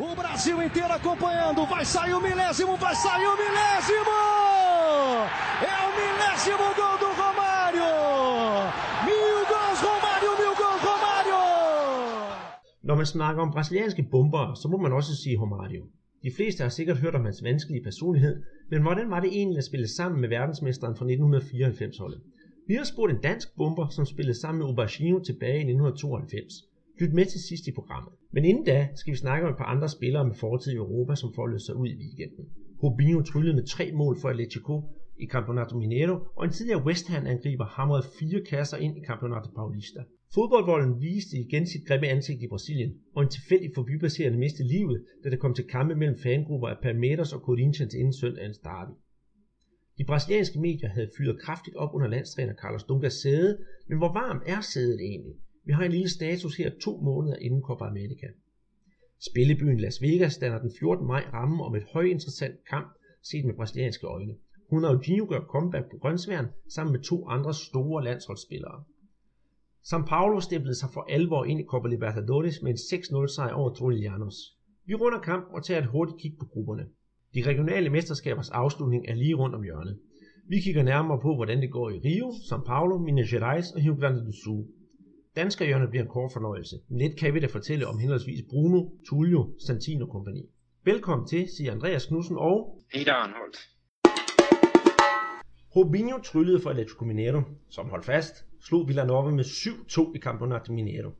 O Brasil inteiro acompanhando. Vai sair o milésimo, vai sair o milésimo! É o milésimo gol do Romário! Mil gols, Romário, mil gols, Romário! Når man snakker om brasilianske bomber, så må man også sige Romário. De fleste har sikkert hørt om hans vanskelige personlighed, men hvordan var det egentlig at spille sammen med verdensmesteren fra 1994-holdet? Vi har spurgt en dansk bomber, som spillede sammen med Aubergino tilbage i 1992. Lyt med til sidst i programmet. Men inden da skal vi snakke om et par andre spillere med fortid i Europa, som foldede sig ud i weekenden. Rubinho tryllede med tre mål for Atletico i Campeonato Mineiro, og en tidligere West Ham angriber hamrede fire kasser ind i Campeonato Paulista. Fodboldvolden viste igen sit grimme ansigt i Brasilien, og en tilfældig forbipasserende mistede livet, da det kom til kampe mellem fangrupper af Palmeiras og Corinthians inden søndagens derby. De brasilianske medier havde fyret kraftigt op under landstræner Carlos Dungas sæde, men hvor varmt er sædet egentlig? Vi har en lille status her to måneder inden Copa America. Spillebyen Las Vegas danner den 14. maj rammen om et højinteressant kamp set med brasilianske øjne. Ronaldinho gør comeback på grønsværen sammen med to andre store landsholdsspillere. São Paulo stemplede sig for alvor ind i Copa Libertadores med en 6-0 sejr over Trullianos. Vi runder kamp og tager et hurtigt kig på grupperne. De regionale mesterskabers afslutning er lige rundt om hjørnet. Vi kigger nærmere på, hvordan det går i Rio, São Paulo, Minas Gerais og Rio Grande do Sul. Danskerhjørnet bliver en kort fornøjelse, lidt kan vi da fortælle om henholdsvis Bruno, Tullio, Santino og kompagni. Velkommen til, siger Andreas Knudsen og Peter Arnholdt. Robinho tryllede for Atletico Mineiro, som holdt fast, slog Villanova med 7-2 i Campeonato Mineiro.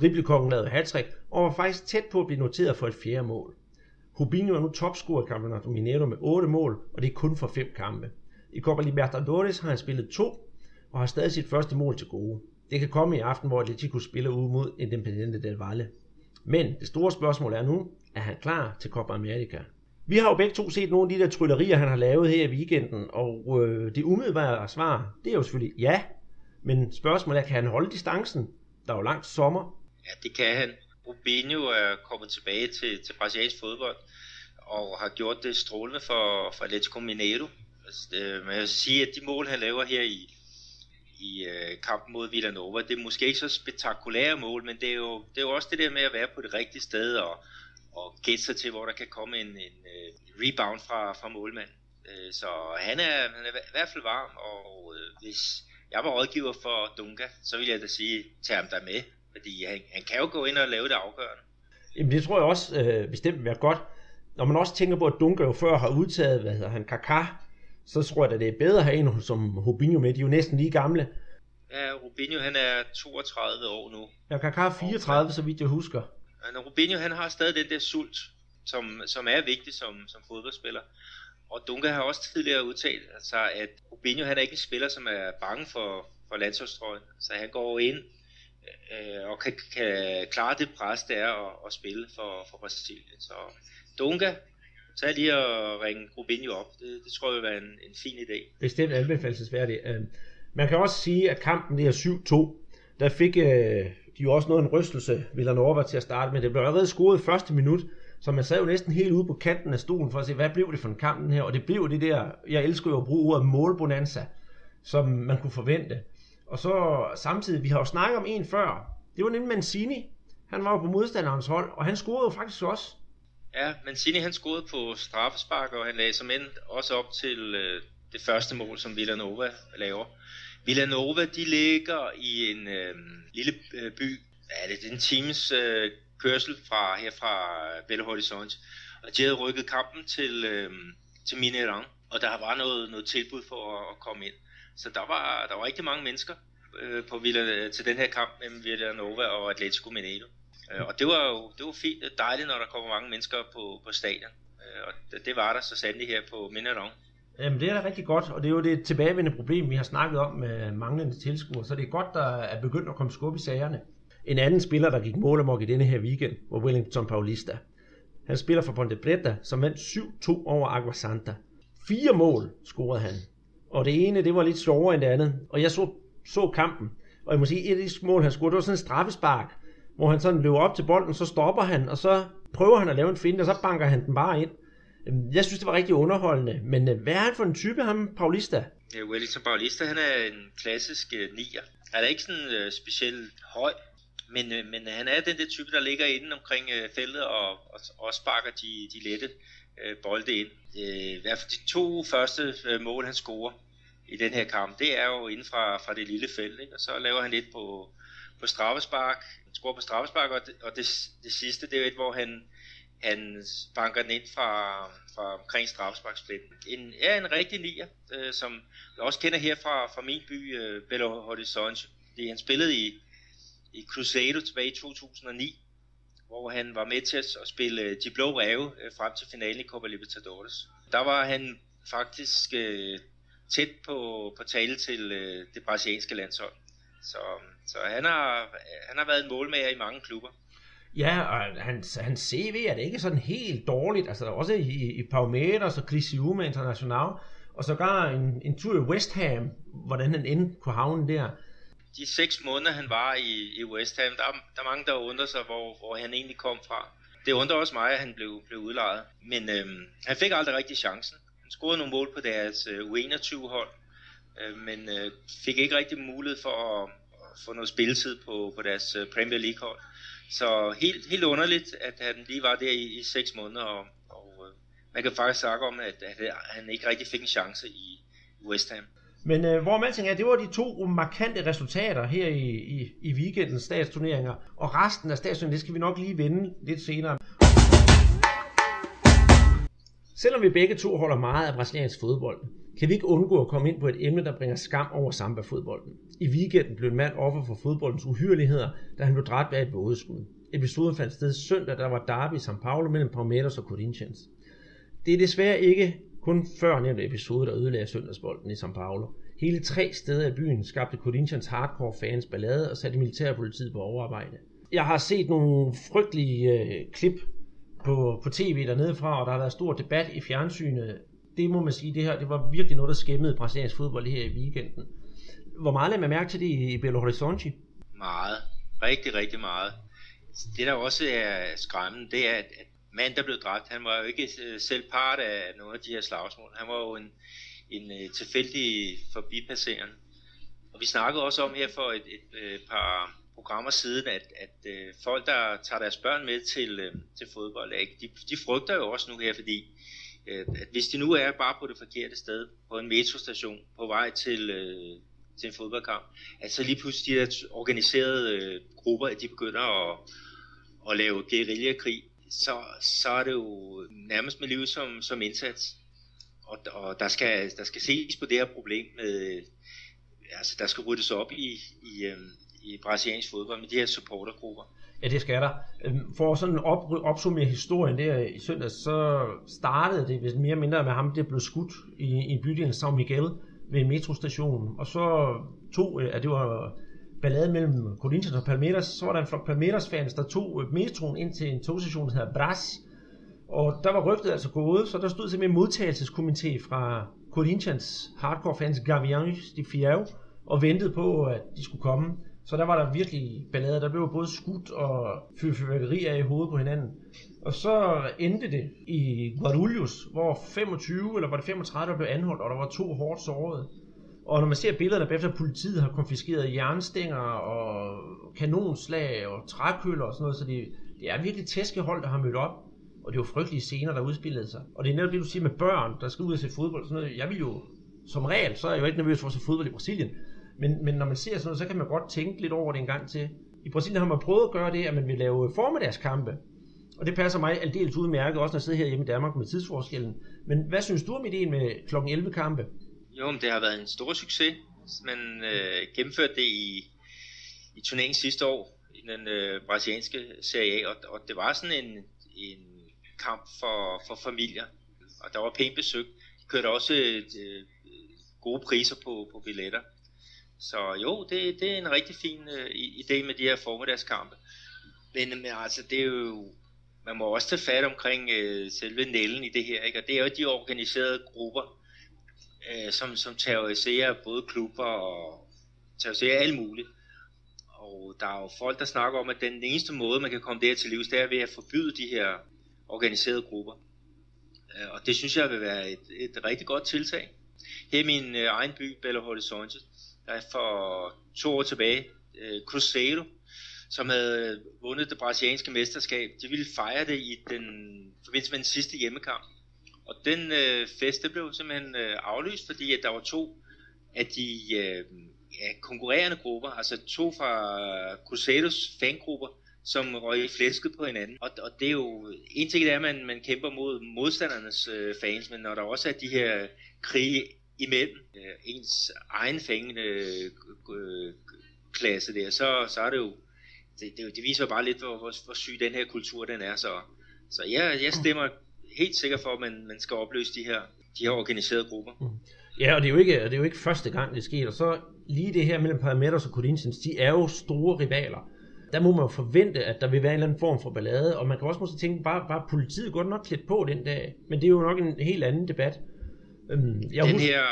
Driblekongen lavede hattrick og var faktisk tæt på at blive noteret for et fjerde mål. Rubinho er nu topscorer i Campeonato Mineiro med 8 mål, og det er kun for 5 kampe. I Copa Libertadores har han spillet 2 og har stadig sit første mål til gode. Det kan komme i aften, hvor Atletico spiller ude mod Independiente del Valle. Men det store spørgsmål er nu, er han klar til Copa America? Vi har jo begge to set nogle af de der tryllerier, han har lavet her i weekenden, og øh, det umiddelbare svar, det er jo selvfølgelig ja. Men spørgsmålet er, kan han holde distancen? Der er jo langt sommer. Ja, det kan han. Rubinho er kommet tilbage til, til brasiliansk fodbold, og har gjort det strålende for, for Atletico Mineiro. Altså, det, man kan sige, at de mål, han laver her i, i øh, kampen mod Villanova. Det er måske ikke så spektakulære mål, men det er, jo, det er jo også det der med at være på det rigtige sted og, og gætte sig til, hvor der kan komme en, en øh, rebound fra, fra målmanden. Øh, så han er, han er i hvert fald varm, og øh, hvis jeg var rådgiver for Dunga, så ville jeg da sige, tag ham der med, fordi han, han kan jo gå ind og lave det afgørende. Jamen det tror jeg også øh, bestemt vil være godt. Når man også tænker på, at Dunga jo før har udtaget, hvad hedder han, Kaká, så tror jeg at det er bedre at have en som Rubinho med. De er jo næsten lige gamle. Ja, Rubinho han er 32 år nu. Ja, Kaká er 34, så vidt jeg husker. Men Rubinho han har stadig den der sult, som, som er vigtig som, som fodboldspiller. Og Dunga har også tidligere udtalt sig, at Rubinho han er ikke en spiller, som er bange for, for landsholdstrøjen. Så han går ind øh, og kan, kan klare det pres, det er at, at spille for, for Brasilien. Så Dunga, tag lige og ringe Rubinho op. Det, det tror jeg vil være en, en fin idé. Bestemt anbefalesværdigt. Øh, man kan også sige, at kampen der 7-2, der fik øh, de jo også noget en rystelse, Villanova til at starte med. Det blev allerede scoret første minut, så man sad jo næsten helt ude på kanten af stolen for at se, hvad blev det for en kamp den her? Og det blev det der, jeg elsker jo at bruge ordet målbonanza, som man kunne forvente. Og så samtidig, vi har jo snakket om en før, det var nemlig Mancini. Han var jo på modstanderens hold, og han scorede jo faktisk også. Ja, Mancini han scorede på straffespark, og han lagde som end også op til øh, det første mål, som Villanova laver. Villanova, de ligger i en øh, lille øh, by, ja, det er en times øh, kørsel fra her fra øh, Belo Horizonte, og de havde rykket kampen til, øh, til Mineirão, og der var noget, noget tilbud for at, at komme ind. Så der var, der var rigtig mange mennesker øh, på Villa, til den her kamp mellem Villanova og Atletico Mineiro. Øh, og det var jo det var fint, dejligt, når der kommer mange mennesker på, på stadion. Øh, og det, var der så sandelig her på Mineirão. Jamen det er da rigtig godt, og det er jo det tilbagevendende problem, vi har snakket om med manglende tilskuere, så det er godt, der er begyndt at komme skub i sagerne. En anden spiller, der gik mål i denne her weekend, var Wellington Paulista. Han spiller for Ponte Preta, som vandt 7-2 over Agua Santa. Fire mål scorede han, og det ene, det var lidt sjovere end det andet, og jeg så, så kampen, og jeg må sige, et af de mål, han scorede, det var sådan en straffespark, hvor han sådan løber op til bolden, så stopper han, og så prøver han at lave en finte, og så banker han den bare ind. Øhm, jeg synes, det var rigtig underholdende, men øh, hvad er han for en type, ham Paulista? Ja, Wellington Paulista, han er en klassisk øh, nier. Han er ikke sådan øh, specielt høj, Men, øh, men han er den der type, der ligger inde omkring øh, feltet og, og, og sparker de, de lette øh, bolde ind. Øh, I hvert fald de to første øh, mål, han scorer i den her kamp, det er jo inden fra, fra det lille felt, ikke? og så laver han lidt på, på straffespark, scorer på straffespark, og, det, og det, det sidste, det er jo et, hvor han, han banker den ind fra, fra omkring straffesparksplætten. En, ja, en rigtig nier, øh, som jeg også kender her fra, fra min by, øh, Belo Horizonte. Det, han spillede i, i Cruzeiro tilbage i 2009, hvor han var med til at spille De Blå Ræve øh, frem til finalen i Copa Libertadores. Der var han faktisk øh, tæt på, på tale til øh, det brasilianske landshold. Så, så han, har, han har været en målmager i mange klubber. Ja, og hans, hans CV er det ikke sådan helt dårligt. Altså også i, i Palmeiras og Criciúma International, og sågar en, en tur i West Ham, hvordan han endte kunne havne der. De seks måneder, han var i, i West Ham, der, der er mange, der undrer sig, hvor, hvor han egentlig kom fra. Det undrer også mig, at han blev, blev udlejet. Men øhm, han fik aldrig rigtig chancen. Han scorede nogle mål på deres øh, U21-hold, øh, men øh, fik ikke rigtig mulighed for at få noget spilletid på, på deres øh, Premier League-hold. Så helt, helt underligt, at han lige var der i, i seks måneder, og, og øh, man kan faktisk sige om, at, at han ikke rigtig fik en chance i West Ham. Men øh, hvor man tænker, det var de to markante resultater her i, i, i weekendens statsturneringer, og resten af statsturneringen, det skal vi nok lige vende lidt senere. Selvom vi begge to holder meget af brasiliansk fodbold, kan vi ikke undgå at komme ind på et emne, der bringer skam over samba-fodbolden. I weekenden blev en mand offer for fodboldens uhyreligheder, da han blev dræbt af et vådeskud. Episoden fandt sted søndag, der var derby i São Paulo mellem Palmeiras og Corinthians. Det er desværre ikke kun før nævnte episode, der ødelagde søndagsbolden i São Paulo. Hele tre steder i byen skabte Corinthians hardcore fans ballade og satte militærpolitiet på overarbejde. Jeg har set nogle frygtelige øh, klip på, på tv dernede fra, og der har været stor debat i fjernsynet. Det må man sige, det her det var virkelig noget, der skæmmede brasiliansk fodbold her i weekenden. Hvor meget lader man mærke til det i Belo Horizonte? Meget. Rigtig, rigtig meget. Det der også er skræmmende, det er, at, mand, manden, der blev dræbt, han var jo ikke øh, selv part af nogle af de her slagsmål. Han var jo en, en øh, tilfældig forbipasserende. Og vi snakkede også om her for et, et, et par programmer siden, at, at folk, der tager deres børn med til, til fodbold, ikke? De, de frygter jo også nu her, fordi uh, at hvis de nu er bare på det forkerte sted, på en metrostation, på vej til, øh, til en fodboldkamp, at så lige pludselig de organiserede øh, grupper, at de begynder at, at lave guerillakrig, så, så er det jo nærmest med livet som, som indsats. Og, og der, skal, der skal ses på det her problem med, øh, altså der skal ryddes op i, i, øh, i brasiliansk fodbold med de her supportergrupper. Ja, det skal der. Øhm, for sådan op, opsummere historien der i søndag, så startede det hvis mere eller mindre med ham, der blev skudt i, i bydelen São Miguel ved en metrostation. Og så to, øh, at det var ballade mellem Corinthians og Palmeiras, så var der en flok Palmeiras-fans, der tog øh, metroen ind til en togstation, der hedder Bras. Og der var rygtet altså gået, så der stod simpelthen en modtagelseskomité fra Corinthians hardcore-fans Gavianes de Fiao, og ventede på, at de skulle komme. Så der var der virkelig ballade. Der blev både skudt og fyrværkeri af i hovedet på hinanden. Og så endte det i Guarulhos, hvor 25 eller var det 35, der blev anholdt, og der var to hårdt sårede. Og når man ser billederne bagefter, at politiet har konfiskeret jernstænger og kanonslag og trækøller og sådan noget, så det, det er virkelig tæske hold, der har mødt op. Og det er jo frygtelige scener, der udspillede sig. Og det er netop det, du siger med børn, der skal ud og se fodbold og sådan noget. Jeg vil jo, som regel, så er jeg jo ikke nervøs for at se fodbold i Brasilien. Men, men når man ser sådan noget, så kan man godt tænke lidt over det en gang til. I Brasilien har man prøvet at gøre det, at man vil lave formiddagskampe. Og det passer mig aldeles udmærket, også når jeg sidder her hjemme i Danmark med tidsforskellen. Men hvad synes du om ideen med klokken 11 kampe? Jo, men det har været en stor succes. Man øh, gennemførte det i, i turneringen sidste år i den øh, brasilianske Serie A, og, og det var sådan en, en kamp for, for familier, og der var pænt besøgt. De kørte også øh, gode priser på, på billetter. Så jo, det, det er en rigtig fin øh, idé med de her formiddagskampe. Men, men altså, det er jo, man må også tage fat omkring øh, selve nælden i det her, ikke? og det er jo de organiserede grupper, øh, som, som terroriserer både klubber og terroriserer alt muligt. Og der er jo folk, der snakker om, at den eneste måde, man kan komme der til livs, det er ved at forbyde de her organiserede grupper. Øh, og det synes jeg vil være et, et rigtig godt tiltag. Her i min øh, egen by, Belo Horizonte, der for to år tilbage, øh, Cruzeiro, som havde vundet det brasilianske mesterskab, de ville fejre det i den forbindelse med den sidste hjemmekamp. Og den øh, fest det blev simpelthen øh, aflyst, fordi at der var to af de øh, ja, konkurrerende grupper, altså to fra Crusaders fangrupper, som røg flæsket på hinanden. Og, og det er jo, en ting er, at man, man kæmper mod modstandernes øh, fans, men når der også er de her krige imellem øh, ens egen fængende øh, klasse der, så, så er det jo, det, det, det viser jo bare lidt, hvor, hvor, hvor syg den her kultur den er. Så, så jeg, jeg stemmer helt sikker for, at man, man skal opløse de her, de her organiserede grupper. Mm. Ja, og det er jo ikke, det er jo ikke første gang, det sker. Og så lige det her mellem Parameters og Corinthians, de er jo store rivaler. Der må man forvente, at der vil være en eller anden form for ballade, og man kan også måske tænke, bare, bare politiet godt nok klædt på den dag, men det er jo nok en helt anden debat. Øhm, jeg den her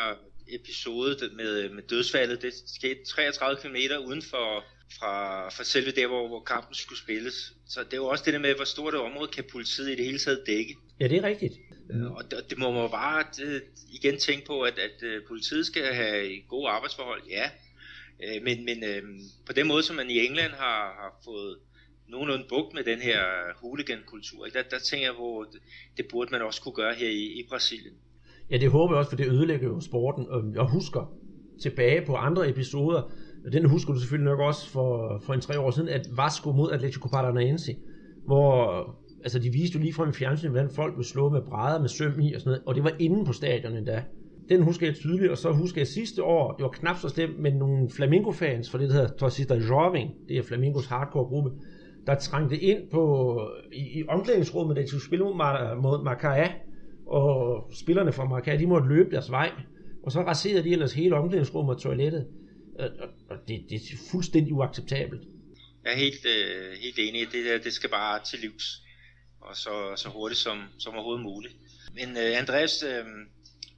episode med, med dødsfaldet, det skete 33 km uden for, fra, fra selve der, hvor, hvor kampen skulle spilles. Så det er jo også det der med, hvor stort et område kan politiet i det hele taget dække. Ja, det er rigtigt. Mm. Og det, det må man bare det, igen tænke på, at, at øh, politiet skal have gode arbejdsforhold, ja. Øh, men men øh, på den måde, som man i England har, har fået nogenlunde bugt med den her hooligan-kultur, der, der tænker jeg, hvor det, det burde man også kunne gøre her i, i Brasilien. Ja, det håber jeg også, for det ødelægger jo sporten. Øhm, jeg husker tilbage på andre episoder, den husker du selvfølgelig nok også for, for en tre år siden, at Vasco mod Atletico Paranaense, hvor altså de viste jo lige frem i fjernsynet, hvordan folk blev slået med brædder med søm i og sådan noget, og det var inde på stadion endda. Den husker jeg tydeligt, og så husker jeg sidste år, det var knap så slemt, men nogle Flamingo-fans for det, der hedder Torcida Joving, det er Flamingos hardcore-gruppe, der trængte ind på, i, i omklædningsrummet, da de skulle spille mod, mod Macaé, og spillerne fra Macaé, de måtte løbe deres vej, og så raserede de ellers hele omklædningsrummet og toilettet, og, og det, det er fuldstændig uacceptabelt. Jeg er helt, øh, helt enig, det der, det skal bare til livs og så, så hurtigt som, som overhovedet muligt. Men uh, Andreas, uh,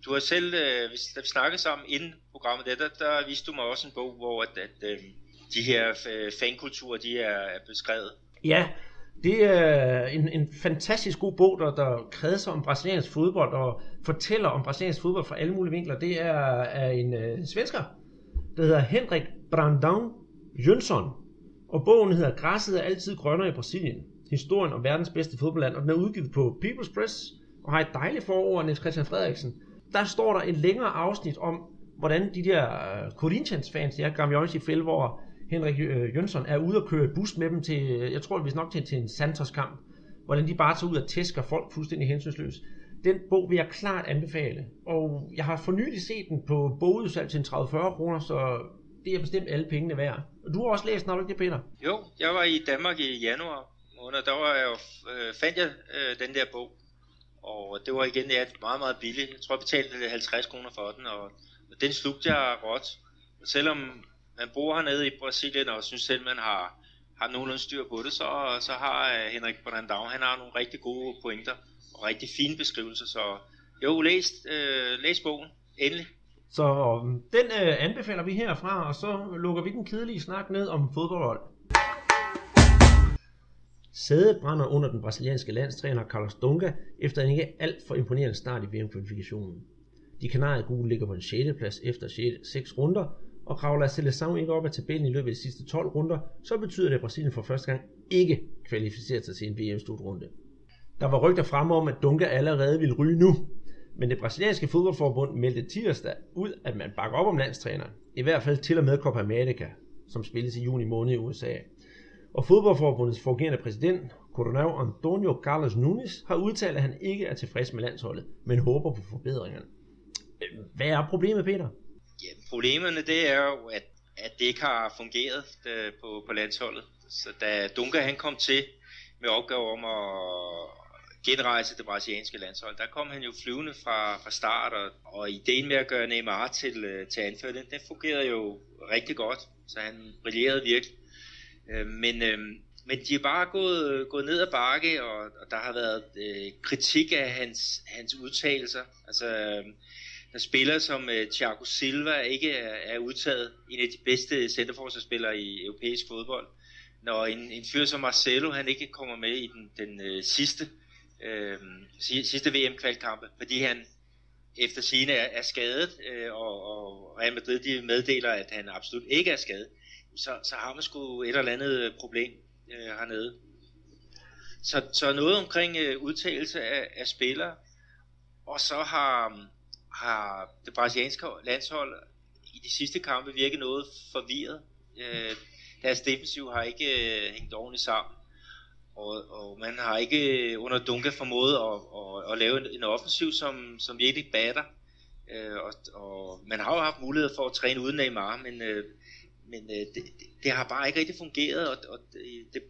du har selv, uh, da vi snakkede sammen inden programmet, der, der, der viste du mig også en bog, hvor at, at uh, de her fankulturer, de er, er beskrevet. Ja, det er en, en fantastisk god bog, der, der kredser om brasiliansk fodbold og fortæller om brasiliansk fodbold fra alle mulige vinkler. Det er, af en uh, svensker, der hedder Henrik Brandão Jønsson. Og bogen hedder Græsset er altid grønnere i Brasilien historien om verdens bedste fodboldland, og den er udgivet på People's Press, og har et dejligt forord af Niels Christian Frederiksen. Der står der et længere afsnit om, hvordan de der øh, Corinthians-fans, de her gamle i Fæld, Henrik øh, Jønsson er ude og køre bus med dem til, øh, jeg tror det nok til, til en Santos-kamp, hvordan de bare tager ud og tæsker folk fuldstændig hensynsløst. Den bog vil jeg klart anbefale, og jeg har for nylig set den på bogudsalg til 30-40 kroner, så det er bestemt alle pengene værd. Og Du har også læst den, har du ikke det, Peter? Jo, jeg var i Danmark i januar, måned, der var jeg jo, øh, fandt jeg øh, den der bog. Og det var igen ja, meget, meget billigt. Jeg tror, jeg betalte 50 kroner for den, og, og den slugte jeg råt. Og selvom man bor hernede i Brasilien, og synes selv, man har, har nogenlunde styr på det, så, så har øh, Henrik Brandau, han har nogle rigtig gode pointer, og rigtig fine beskrivelser. Så jo, læs, øh, læs bogen, endelig. Så um, den øh, anbefaler vi herfra, og så lukker vi den kedelige snak ned om fodboldhold. Sædet brænder under den brasilianske landstræner Carlos Dunga efter en ikke alt for imponerende start i VM-kvalifikationen. De kanariske gule ligger på en 6. plads efter 6, 6 runder, og kravler Seleção ikke op af tabellen i løbet af de sidste 12 runder, så betyder det, at Brasilien for første gang ikke kvalificerer sig til en VM-slutrunde. Der var rygter frem om, at Dunga allerede ville ryge nu, men det brasilianske fodboldforbund meldte tirsdag ud, at man bakker op om landstræneren, i hvert fald til og med Copa America, som spilles i juni måned i USA. Og fodboldforbundets fungerende præsident, Coronel Antonio Carlos Nunes, har udtalt, at han ikke er tilfreds med landsholdet, men håber på forbedringerne. Hvad er problemet, Peter? Ja, problemerne det er jo, at, at det ikke har fungeret øh, på, på landsholdet. Så da Dunga han kom til med opgave om at genrejse det brasilianske landshold, der kom han jo flyvende fra, fra start, og, og ideen med at gøre Neymar til, øh, til anfører, den, den fungerede jo rigtig godt, så han brillerede virkelig. Øh, men, øh, men de er bare gået, gået ned ad bakke, og, og der har været øh, kritik af hans, hans udtalelser. Altså, øh, der spiller som øh, Thiago Silva ikke er, er udtaget en af de bedste centerforsvarsspillere i europæisk fodbold. Når en, en fyr som Marcelo, han ikke kommer med i den, den øh, sidste, øh, sidste VM-kvalkampe, fordi han efter sine er, er skadet, øh, og, og Real Madrid de meddeler, at han absolut ikke er skadet så, så har man sgu et eller andet øh, problem øh, hernede. Så, så noget omkring øh, udtalelse af, af spillere, og så har, har det brasilianske landshold i de sidste kampe virket noget forvirret. Øh, deres defensiv har ikke øh, hængt ordentligt sammen. Og, og man har ikke øh, under Dunga formået at, at, at lave en, en offensiv, som, som virkelig batter. Øh, og, og man har jo haft mulighed for at træne uden Neymar, men, øh, men øh, det, det har bare ikke rigtig fungeret, og, og det, det,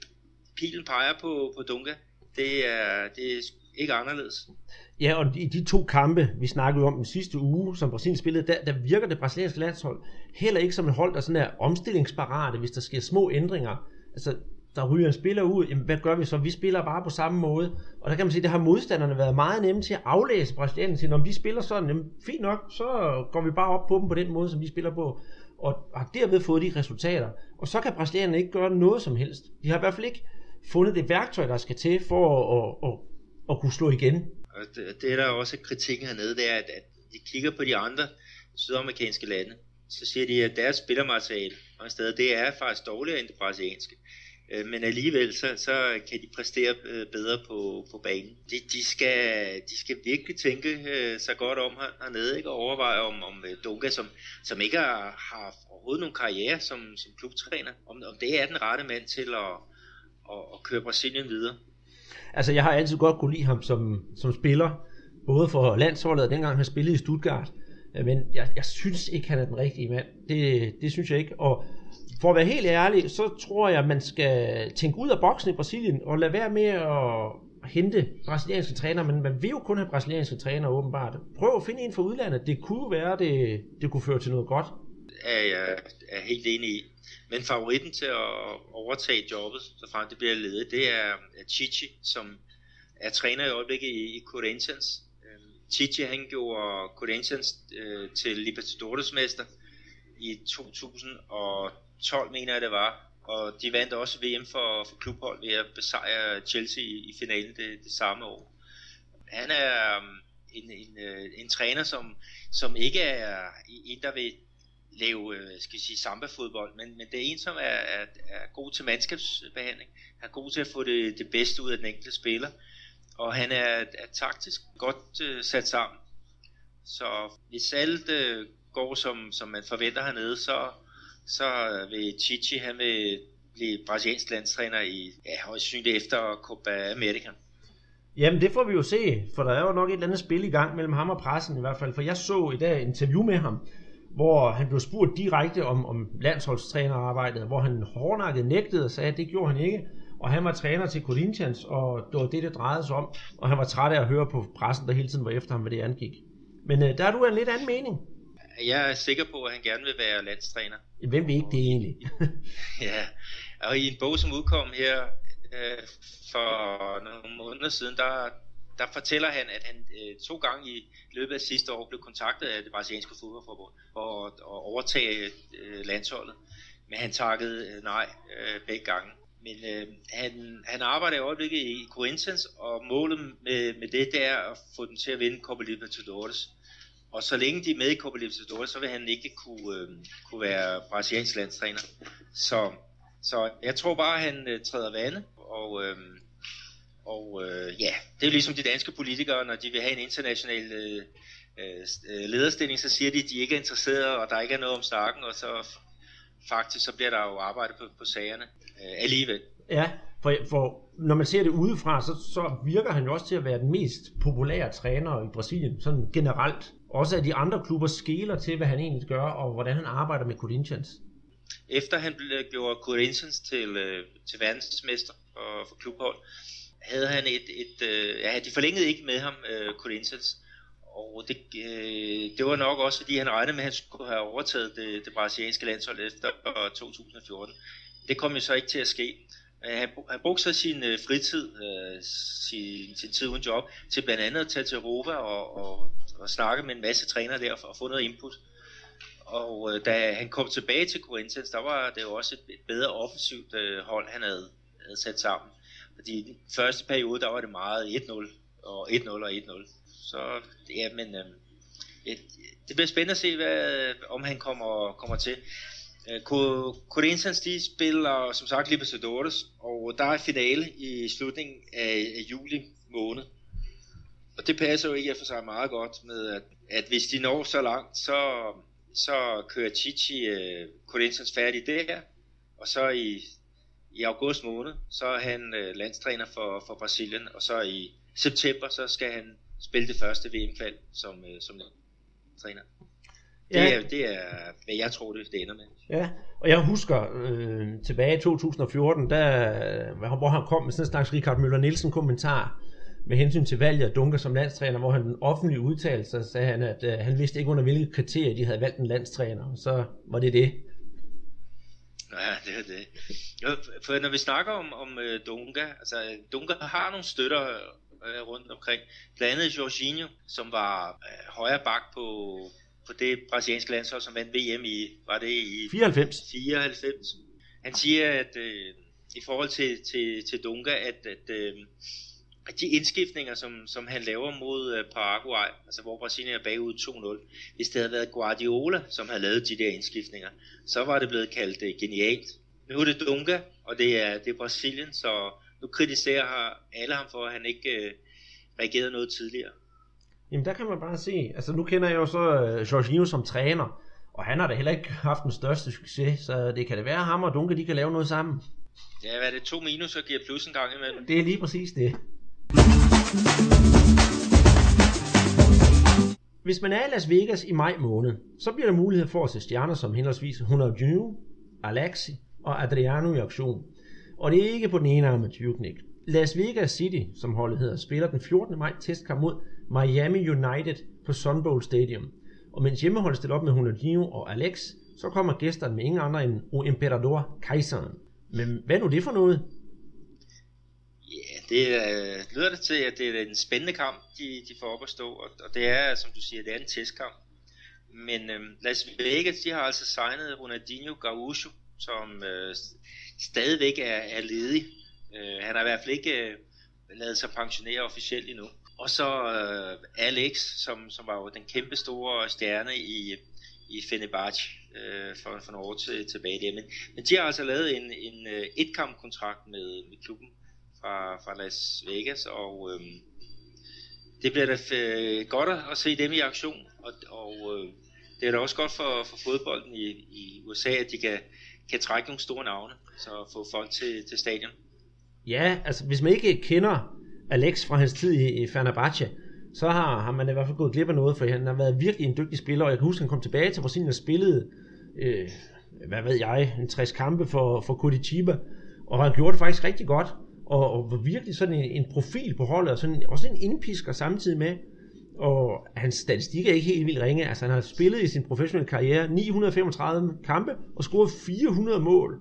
pilen peger på, på Dunga. Det er, det er ikke anderledes. Ja, og i de to kampe, vi snakkede om den sidste uge, som Brasilien spillede, der, der virker det brasilianske landshold heller ikke som et hold, der sådan er omstillingsparate, hvis der sker små ændringer. Altså, der ryger en spiller ud, jamen hvad gør vi så? Vi spiller bare på samme måde. Og der kan man sige, at det har modstanderne været meget nemme til at aflæse brasilianerne. Når de spiller sådan, jamen fint nok, så går vi bare op på dem på den måde, som vi spiller på. Og har derved fået de resultater. Og så kan brasilianerne ikke gøre noget som helst. De har i hvert fald ikke fundet det værktøj, der skal til for at, at, at, at kunne slå igen. Og det, det er der også kritikken hernede, det er, at, at de kigger på de andre sydamerikanske lande, så siger de, at deres spillermateriale og stedet, det er faktisk dårligere end det brasilianske. Øh, men alligevel så, så kan de præstere øh, bedre på, på banen. De, de, skal, de skal virkelig tænke øh, sig godt om her, hernede ikke? og overveje om, om øh, Dunga, som, som ikke har, har overhovedet nogen karriere som, som klubtræner, om, om det er den rette mand til at, at, at køre Brasilien videre. Altså jeg har altid godt kunne lide ham som, som spiller, både for landsholdet og dengang han spillede i Stuttgart. Øh, men jeg, jeg synes ikke, han er den rigtige mand. Det, det synes jeg ikke. Og for at være helt ærlig, så tror jeg, man skal tænke ud af boksen i Brasilien, og lade være med at hente brasilianske træner, men man vil jo kun have brasilianske træner åbenbart. Prøv at finde en fra udlandet. Det kunne være, det, det kunne føre til noget godt. Er jeg er helt enig i. Men favoritten til at overtage jobbet, så frem det bliver ledet, det er Chichi, som er træner i øjeblikket i, Corinthians. Øhm, Chichi han gjorde Corinthians øh, til Libertadores mester i 2012, mener jeg det var. Og de vandt også VM for, for klubhold ved at besejre Chelsea i, i finalen det, det samme år. Han er øhm, en, en, en, en træner, som, som ikke er en, der vil lave øh, skal skal sige, samba-fodbold, men, men det er en, som er, er, er god til mandskabsbehandling. Han er god til at få det, det bedste ud af den enkelte spiller, og han er, er taktisk godt øh, sat sammen. Så hvis alt øh, går, som, som man forventer hernede, så, så vil Chichi han vil blive brasiliansk landstræner i, ja, højst synligt efter Copa America. Jamen det får vi jo se, for der er jo nok et eller andet spil i gang mellem ham og pressen i hvert fald, for jeg så i dag et interview med ham, hvor han blev spurgt direkte om, om landsholdstrænerarbejdet, hvor han hårdnakket nægtede og sagde, at det gjorde han ikke, og han var træner til Corinthians, og det var det, det drejede sig om, og han var træt af at høre på pressen, der hele tiden var efter ham, hvad det angik. Men øh, der er du en lidt anden mening. Jeg er sikker på, at han gerne vil være landstræner. Hvem vil ikke det egentlig? ja, og i en bog, som udkom her øh, for nogle måneder siden, der, der fortæller han, at han øh, to gange i løbet af sidste år blev kontaktet af det brasilianske fodboldforbund for at, at overtage øh, landsholdet. Men han takkede øh, nej øh, begge gange. Men øh, han, han arbejder i øjeblikket i Corinthians, og målet med, med det, det er at få den til at vinde Copa Libertadores. Og så længe de er med i Copa Libertadores, så vil han ikke kunne, øh, kunne være brasiliansk landstræner. Så, så jeg tror bare, at han øh, træder vande, og, øh, og øh, ja, det er ligesom de danske politikere, når de vil have en international øh, øh, lederstilling, så siger de, at de ikke er interesserede, og der ikke er noget om snakken, og så faktisk så bliver der jo arbejdet på, på sagerne øh, alligevel. Ja, for, for når man ser det udefra, så, så virker han jo også til at være den mest populære træner i Brasilien, sådan generelt. Også at de andre klubber skæler til, hvad han egentlig gør, og hvordan han arbejder med Corinthians. Efter han blev, gjorde Corinthians til, øh, til verdensmester for, for klubhold, havde han et, et øh, ja, de forlængede ikke med ham, øh, Corinthians, og det, øh, det var nok også, fordi han regnede med, at han skulle have overtaget det, det brasilianske landshold efter øh, 2014. Det kom jo så ikke til at ske. Øh, han, han brugte så sin øh, fritid, øh, sin, sin tid uden job, til blandt andet at tage til Europa og, og, og snakke med en masse trænere der for at få noget input. Og øh, da han kom tilbage til Corinthians, der var det jo også et, et bedre offensivt øh, hold, han havde, havde sat sammen. Fordi i den første periode, der var det meget 1-0 og 1-0 og 1-0. Så ja, men øh, det bliver spændende at se, hvad, om han kommer, kommer til. Øh, Corinthians de spiller som sagt Libertadores, og der er finale i slutningen af, af juli måned. Og det passer jo ikke for sig meget godt med, at, at hvis de når så langt, så, så kører Chichi uh, Corinthians færdig der, og så i, i august måned, så er han uh, landstræner for, for Brasilien, og så i september, så skal han spille det første VM-kval som, uh, som træner. Det, ja. er, det er, hvad jeg tror, det, det ender med. Ja, og jeg husker øh, tilbage i 2014, der, hvor han kom med sådan en slags Richard Møller Nielsen kommentar med hensyn til valget af Dunker som landstræner, hvor han offentligt udtalte sig, sagde han, at øh, han vidste ikke under hvilke kriterier de havde valgt en landstræner, og så var det det. Ja, det er det. Jo, for når vi snakker om, om uh, Dunga, altså Dunga har nogle støtter uh, rundt omkring. Blandt andet Jorginho, som var uh, højre bak på, på det brasilianske landshold, som vandt VM i, var det i 94. 94. Han siger, at uh, i forhold til, til, til Dunga, at, at uh, de indskiftninger, som, som han laver mod uh, Paraguay, altså hvor Brasilien er bagud 2-0, hvis det havde været Guardiola, som havde lavet de der indskiftninger, så var det blevet kaldt uh, genialt. Nu er det Dunga, og det er, det er Brasilien, så nu kritiserer alle ham for, at han ikke uh, reagerede noget tidligere. Jamen der kan man bare se, altså nu kender jeg jo så uh, Jorginho som træner, og han har da heller ikke haft den største succes, så det kan det være, at ham og Dunga, de kan lave noget sammen. Ja, hvad er det? To minus og giver plus en gang imellem? Det er lige præcis det. Hvis man er i Las Vegas i maj måned, så bliver der mulighed for at se stjerner som henholdsvis Ronaldinho, Alexi og Adriano i aktion. Og det er ikke på den ene arm med Tyrknik. Las Vegas City, som holdet hedder, spiller den 14. maj testkamp mod Miami United på Sun Bowl Stadium. Og mens hjemmeholdet stiller op med Ronaldinho og Alex, så kommer gæsterne med ingen andre end O Emperador Kejseren. Men hvad nu det for noget? Det øh, lyder det til, at det er en spændende kamp, de, de får op at stå, og, og det er, som du siger, det er en testkamp. Men øh, Las Vegas, de har altså signet Ronaldinho Gaucho, som øh, stadigvæk er, er ledig. Øh, han har i hvert fald ikke øh, lavet sig pensionere officielt endnu. Og så øh, Alex, som, som var jo den kæmpe store stjerne i, i Fenerbahce øh, for, for nogle år til, tilbage der. Men, men de har altså lavet en, en øh, et-kamp-kontrakt med, med klubben, fra, fra Las Vegas, og øh, det bliver da f- godt at se dem i aktion, og, og øh, det er da også godt for, for fodbolden i, i USA, at de kan, kan trække nogle store navne, så få folk til, til stadion. Ja, altså hvis man ikke kender Alex fra hans tid i, i Fenerbahce, så har, har man i hvert fald gået glip af noget, for han har været virkelig en dygtig spiller, og jeg kan huske, at han kom tilbage til Brasilien og spillede, øh, hvad ved jeg, en 60 kampe for, for Curitiba, og han gjorde det faktisk rigtig godt og, og var virkelig sådan en, en profil på holdet, og sådan, også en indpisker samtidig med, og hans statistik er ikke helt vildt ringe. Altså, han har spillet i sin professionelle karriere 935 kampe og scoret 400 mål.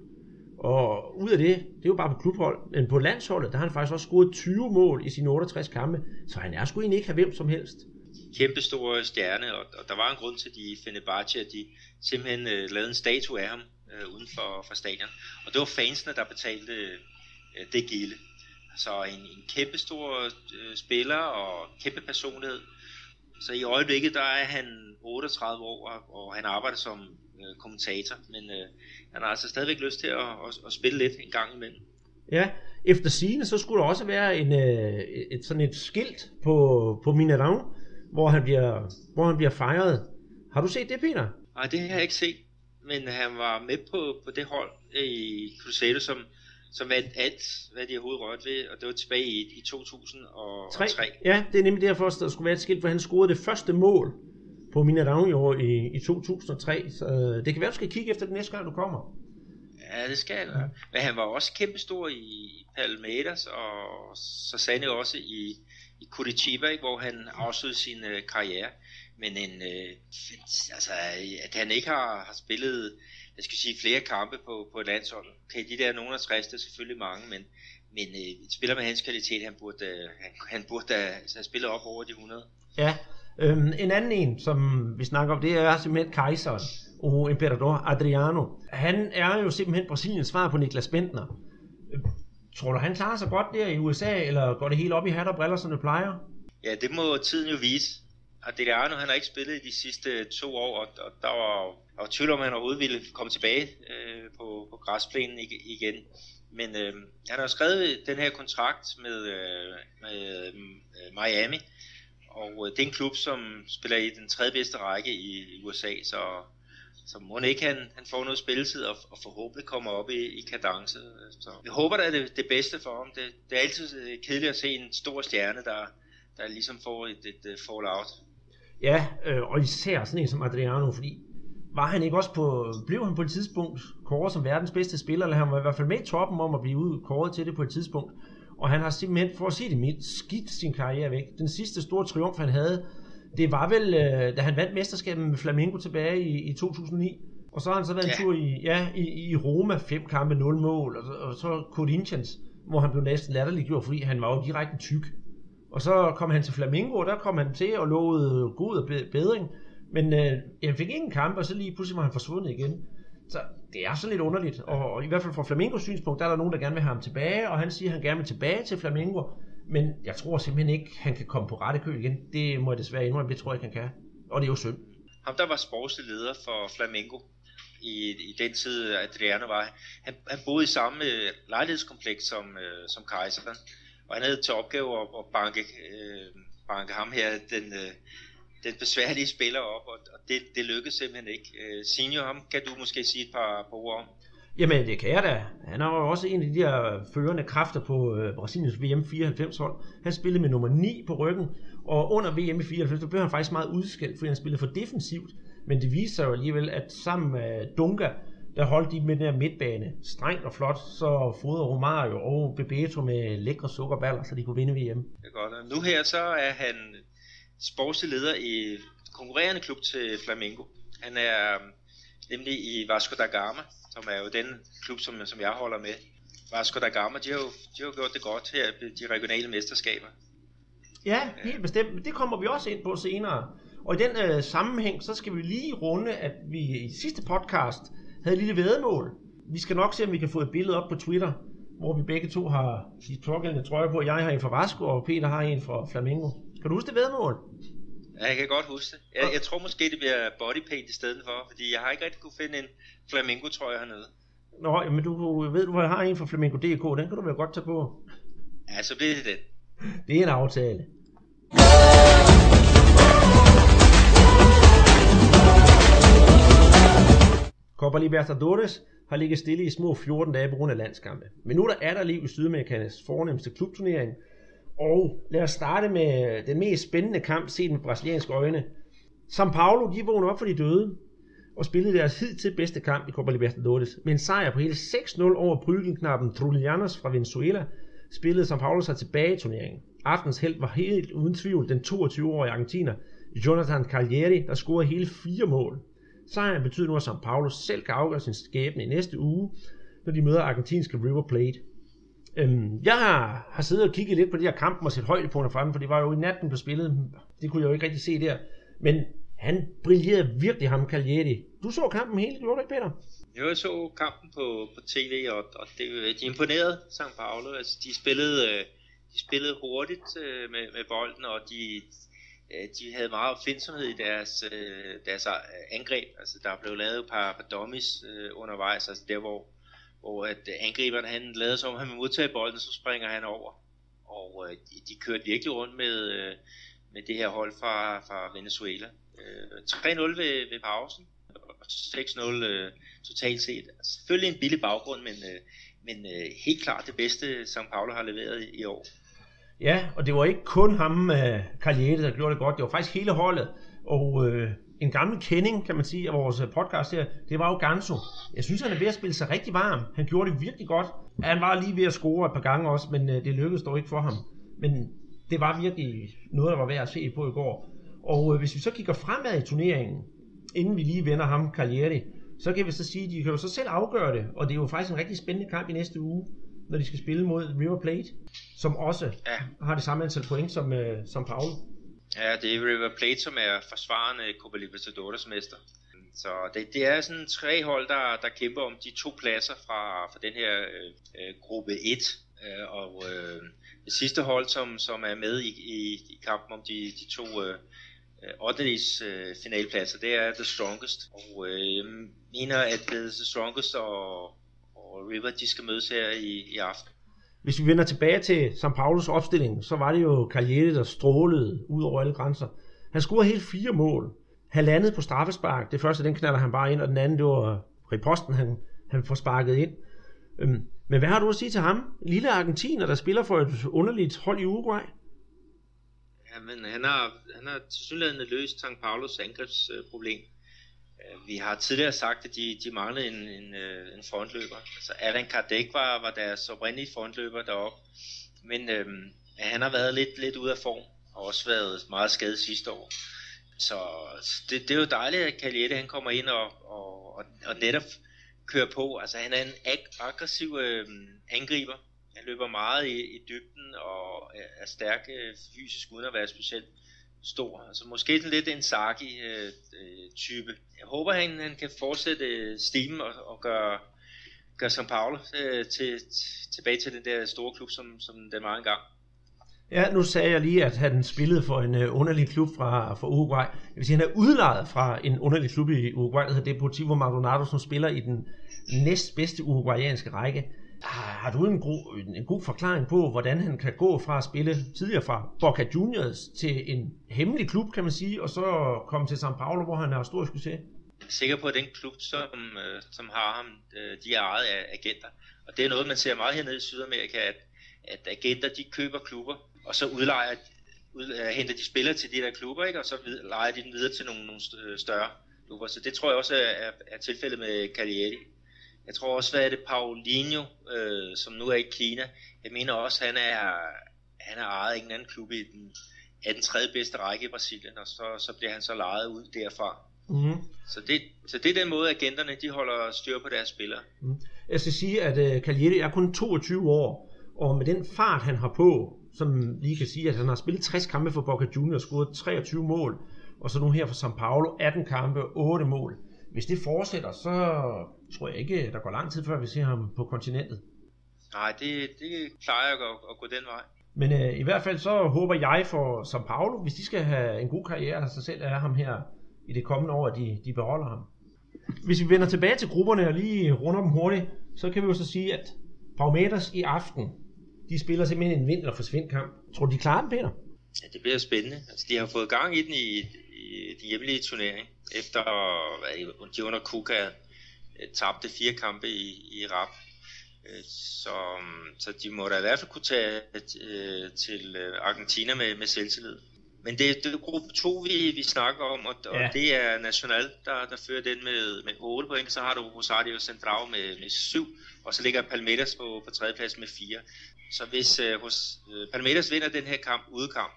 Og ud af det, det er jo bare på klubhold, men på landsholdet, der har han faktisk også scoret 20 mål i sine 68 kampe, så han er sgu egentlig ikke have hvem som helst. Kæmpe store stjerne, og, og der var en grund til, at de Fenerbahce, at de simpelthen øh, lavede en statue af ham øh, uden for, for stadion. Og det var fansene, der betalte øh, det gilde. Så en, en kæmpe stor øh, spiller og kæmpe personlighed. Så i øjeblikket der er han 38 år, og, og han arbejder som øh, kommentator, men øh, han har altså stadigvæk lyst til at, at, at spille lidt en gang imellem. Ja, efter sigende, så skulle der også være en, øh, et, sådan et skilt på, på Minerang, hvor han, bliver, hvor han bliver fejret. Har du set det, Peter? Nej, det har jeg ikke set, men han var med på, på det hold i Crusader, som, som vandt alt, hvad de overhovedet rørt ved, og det var tilbage i, i 2003. 3. Ja, det er nemlig derfor, at der skulle være et skilt, for han scorede det første mål på Mina år i, i 2003, så øh, det kan være, du skal kigge efter det næste gang, du kommer. Ja, det skal jeg. Men han var også kæmpestor i Palmeiras, og så sandelig også i, i Curitiba, ikke, hvor han afsluttede sin øh, karriere. Men en, øh, altså, at han ikke har, har spillet jeg skal sige, flere kampe på, på et landshold. Okay, de der nogen af 60, det er selvfølgelig mange, men, men øh, en spiller med hans kvalitet, han burde, øh, han, han burde have spillet op over de 100. Ja, øhm, en anden en, som vi snakker om, det er simpelthen kejseren, og Imperador Adriano. Han er jo simpelthen Brasiliens svar på Niklas Bentner. Tror du, han klarer sig godt der i USA, eller går det helt op i hat og briller, som det plejer? Ja, det må tiden jo vise. Adeliano, han har ikke spillet i de sidste to år, og, og der var, der var tvivl om, at han overhovedet ville komme tilbage øh, på, på græsplænen igen. Men øh, han har skrevet den her kontrakt med, øh, med øh, Miami, og øh, det er en klub, som spiller i den tredje bedste række i, i USA, så, så må ikke han, han får noget spilletid og, og forhåbentlig kommer op i, i kadence. Så jeg håber, det er det, det bedste for ham. Det, det er altid øh, kedeligt at se en stor stjerne, der, der ligesom får et, et, et fallout. Ja, øh, og især sådan en som Adriano, fordi var han ikke også på, blev han på et tidspunkt kåret som verdens bedste spiller, eller han var i hvert fald med i toppen om at blive ud, kåret til det på et tidspunkt. Og han har simpelthen, for at sige det mildt, skidt sin karriere væk. Den sidste store triumf, han havde, det var vel, øh, da han vandt mesterskabet med Flamengo tilbage i, i 2009. Og så har han så været ja. en tur i, ja, i, i Roma, fem kampe, nul mål, og, og så Corinthians, hvor han blev næsten latterliggjort, fordi han var jo direkte tyk. Og så kom han til Flamengo, og der kom han til og lovede god og bedring. Men øh, han fik ingen kamp, og så lige pludselig var han forsvundet igen. Så det er sådan lidt underligt. Og, og i hvert fald fra Flamingos synspunkt, der er der nogen, der gerne vil have ham tilbage, og han siger, at han gerne vil tilbage til Flamingo. Men jeg tror simpelthen ikke, han kan komme på rette køl igen. Det må jeg desværre indrømme, det tror jeg ikke, han kan. Og det er jo synd. Ham, der var sportslig leder for Flamingo i, i den tid, Adriano var, han, han boede i samme øh, lejlighedskompleks som, øh, som Kejseren. Og han havde til opgave at, at banke, øh, banke ham her, den, øh, den besværlige spiller op, og, og det, det lykkedes simpelthen ikke. Øh, senior, ham kan du måske sige et par, par ord om? Jamen, det kan jeg da. Han er jo også en af de der førende kræfter på øh, Brasiliens VM 94 hold. Han spillede med nummer 9 på ryggen, og under VM 94, der blev han faktisk meget udskældt, fordi han spillede for defensivt. Men det viser sig jo alligevel, at sammen med Dunga, der holdt de med den her midtbane strengt og flot, så fodrede Romario og Bebeto med lækre sukkerballer, så de kunne vinde VM. Det er godt. Nu her så er han sportslig leder i konkurrerende klub til Flamengo. Han er øhm, nemlig i Vasco da Gama, som er jo den klub, som, som jeg holder med. Vasco da Gama, de har jo, de har jo gjort det godt her, de regionale mesterskaber. Ja, helt bestemt. Det kommer vi også ind på senere. Og i den øh, sammenhæng, så skal vi lige runde, at vi i sidste podcast havde et lille vedmål. Vi skal nok se, om vi kan få et billede op på Twitter, hvor vi begge to har de pågældende trøjer på. Jeg har en fra Vasco, og Peter har en fra Flamingo. Kan du huske det vedmål? Ja, jeg kan godt huske det. Jeg, jeg tror måske, det bliver bodypaint i stedet for, fordi jeg har ikke rigtig kunne finde en Flamingo trøje hernede. Nå, men du ved, du har en fra Flamingo DK, den kan du vel godt tage på. Ja, så bliver det den. Det er en aftale. Copa Libertadores har ligget stille i små 14 dage på grund af landskampe. Men nu der er der liv i Sydamerikas fornemmeste klubturnering, og lad os starte med den mest spændende kamp set med brasilianske øjne. São Paulo, de vågnede op for de døde og spillede deres hidtil bedste kamp i Copa Libertadores. Med en sejr på hele 6-0 over brygelknappen Trulianos fra Venezuela, spillede São Paulo sig tilbage i turneringen. Aftens held var helt uden tvivl den 22-årige argentiner Jonathan Cagliari, der scorede hele fire mål. Sejren betyder nu, at São Paulo selv kan afgøre sin skæbne i næste uge, når de møder argentinske River Plate. Øhm, jeg har, har siddet og kigget lidt på de her kampen og set højdepunkter frem, for det var jo i natten på spillet. Det kunne jeg jo ikke rigtig se der. Men han brillerede virkelig ham, Cagliari. Du så kampen helt, gjorde du ikke, Peter? Jo, jeg så kampen på, på tv, og, og det, de imponerede St. Paulo. Altså, de spillede, øh, de spillede hurtigt øh, med, med bolden, og de, Øh, de havde meget opfindsomhed i deres, øh, deres øh, angreb. Altså, der blev lavet et par, par dummies undervejs, altså der, hvor hvor at angriberne angriberen han lavede som, han vil modtage bolden, så springer han over. Og de, de kørte virkelig rundt med, med det her hold fra, fra Venezuela. 3-0 ved, ved pausen, og 6-0 totalt set. Selvfølgelig en billig baggrund, men, men helt klart det bedste, som Paulo har leveret i, i år. Ja, og det var ikke kun ham, øh, Carliette, der gjorde det godt. Det var faktisk hele holdet. Og øh, en gammel kending, kan man sige, af vores øh, podcast her, det var jo Ganso. Jeg synes, han er ved at spille sig rigtig varm. Han gjorde det virkelig godt. Han var lige ved at score et par gange også, men øh, det lykkedes dog ikke for ham. Men det var virkelig noget, der var værd at se på i går. Og øh, hvis vi så kigger fremad i turneringen, inden vi lige vender ham Cagliari, så kan vi så sige, at de kan jo så selv afgøre det, og det er jo faktisk en rigtig spændende kamp i næste uge, når de skal spille mod River Plate, som også ja. har det samme antal point som, øh, som Paul. Ja, det er River Plate, som er forsvarende Copa Libertadores mester. Så det, det er sådan tre hold, der, der kæmper om de to pladser fra, fra den her øh, gruppe 1. Øh, og øh, det sidste hold, som, som er med i, i, i kampen om de, de to øh, 8. Øh, finalpladser, det er The Strongest. Og øh, jeg mener, at The Strongest og River, de skal mødes her i, i aften. Hvis vi vender tilbage til St. Paulus opstilling, så var det jo Cagliari, der strålede ud over alle grænser. Han scorede helt fire mål. Halvandet på straffespark. Det første, den knaller han bare ind, og den anden, det var riposten, han, han får sparket ind. Øhm, men hvad har du at sige til ham? Lille argentiner, der spiller for et underligt hold i Uruguay? Jamen, han har, han har tilsyneladende løst St. Paulos angrebsproblem. Øh, vi har tidligere sagt, at de, de manglede en, en, øh, en frontløber. Så Alan Kardec var, var deres oprindelige frontløber deroppe. Men øhm, han har været lidt, lidt ude af form, og også været meget skadet sidste år. Så det, det er jo dejligt, at Cagliette han kommer ind og, og, og, og netop kører på. Altså han er en ag- aggressiv øh, angriber. Han løber meget i, i dybden og er stærk øh, fysisk uden at være specielt stor. Altså måske sådan lidt en Saki-type. Øh, øh jeg håber, han, han kan fortsætte øh, stimen og, og gøre, gøre São Paulo øh, til, tilbage til den der store klub, som, som den var engang. Ja, nu sagde jeg lige, at han spillede for en øh, underlig klub fra, fra Uruguay. Jeg vil sige, han er udlejet fra en underlig klub i Uruguay, der hedder Deportivo Maldonado, som spiller i den næstbedste uruguayanske række. Har, du en god, en, en god forklaring på, hvordan han kan gå fra at spille tidligere fra Boca Juniors til en hemmelig klub, kan man sige, og så komme til São Paulo, hvor han er stor succes? Jeg er sikker på, at den klub, som, øh, som har ham, øh, de er ejet af agenter. Og det er noget, man ser meget hernede i Sydamerika, at, at agenter, de køber klubber, og så udlejer, ud, øh, henter de spillere til de der klubber, ikke? og så lejer de dem videre til nogle, nogle større klubber. Så det tror jeg også er, er tilfældet med Cagliari. Jeg tror også, hvad er det, Paulinho, øh, som nu er i Kina. Jeg mener også, han er, han er ejet af en anden klub i den, er den tredje bedste række i Brasilien, og så, så bliver han så lejet ud derfra. Mm. Så, det, så det er den måde, agenterne de holder styr på deres spillere. Mm. Jeg skal sige, at uh, Cagliari er kun 22 år, og med den fart, han har på, som lige kan sige, at han har spillet 60 kampe for Boca Juniors, scoret 23 mål, og så nu her for São Paulo, 18 kampe, 8 mål. Hvis det fortsætter, så tror jeg ikke, der går lang tid før vi ser ham på kontinentet. Nej, det, det plejer at, at gå den vej. Men øh, i hvert fald så håber jeg for São Paulo, hvis de skal have en god karriere af sig selv, er ham her i det kommende år, at de, de beholder ham. Hvis vi vender tilbage til grupperne og lige runder dem hurtigt, så kan vi jo så sige, at Paumeters i aften de spiller simpelthen en vind- eller forsvind kamp. Tror du, de klarer den, Peter? Ja, det bliver spændende. Altså, de har fået gang i den i, i de hjemlige turnering, efter hvad, de under Kuka øh, tabte fire kampe i, i rap. Øh, så, så de må da i hvert fald kunne tage øh, til Argentina med, med selvtillid. Men det, det er gruppe 2, vi, vi snakker om, og, ja. og det er National, der, der fører den med, med 8 point. Så har du Rosario Central med, med 7, og så ligger Palmeiras på, på tredjeplads med 4. Så hvis uh, hos, uh, Palmeiras vinder den her kamp, udekamp,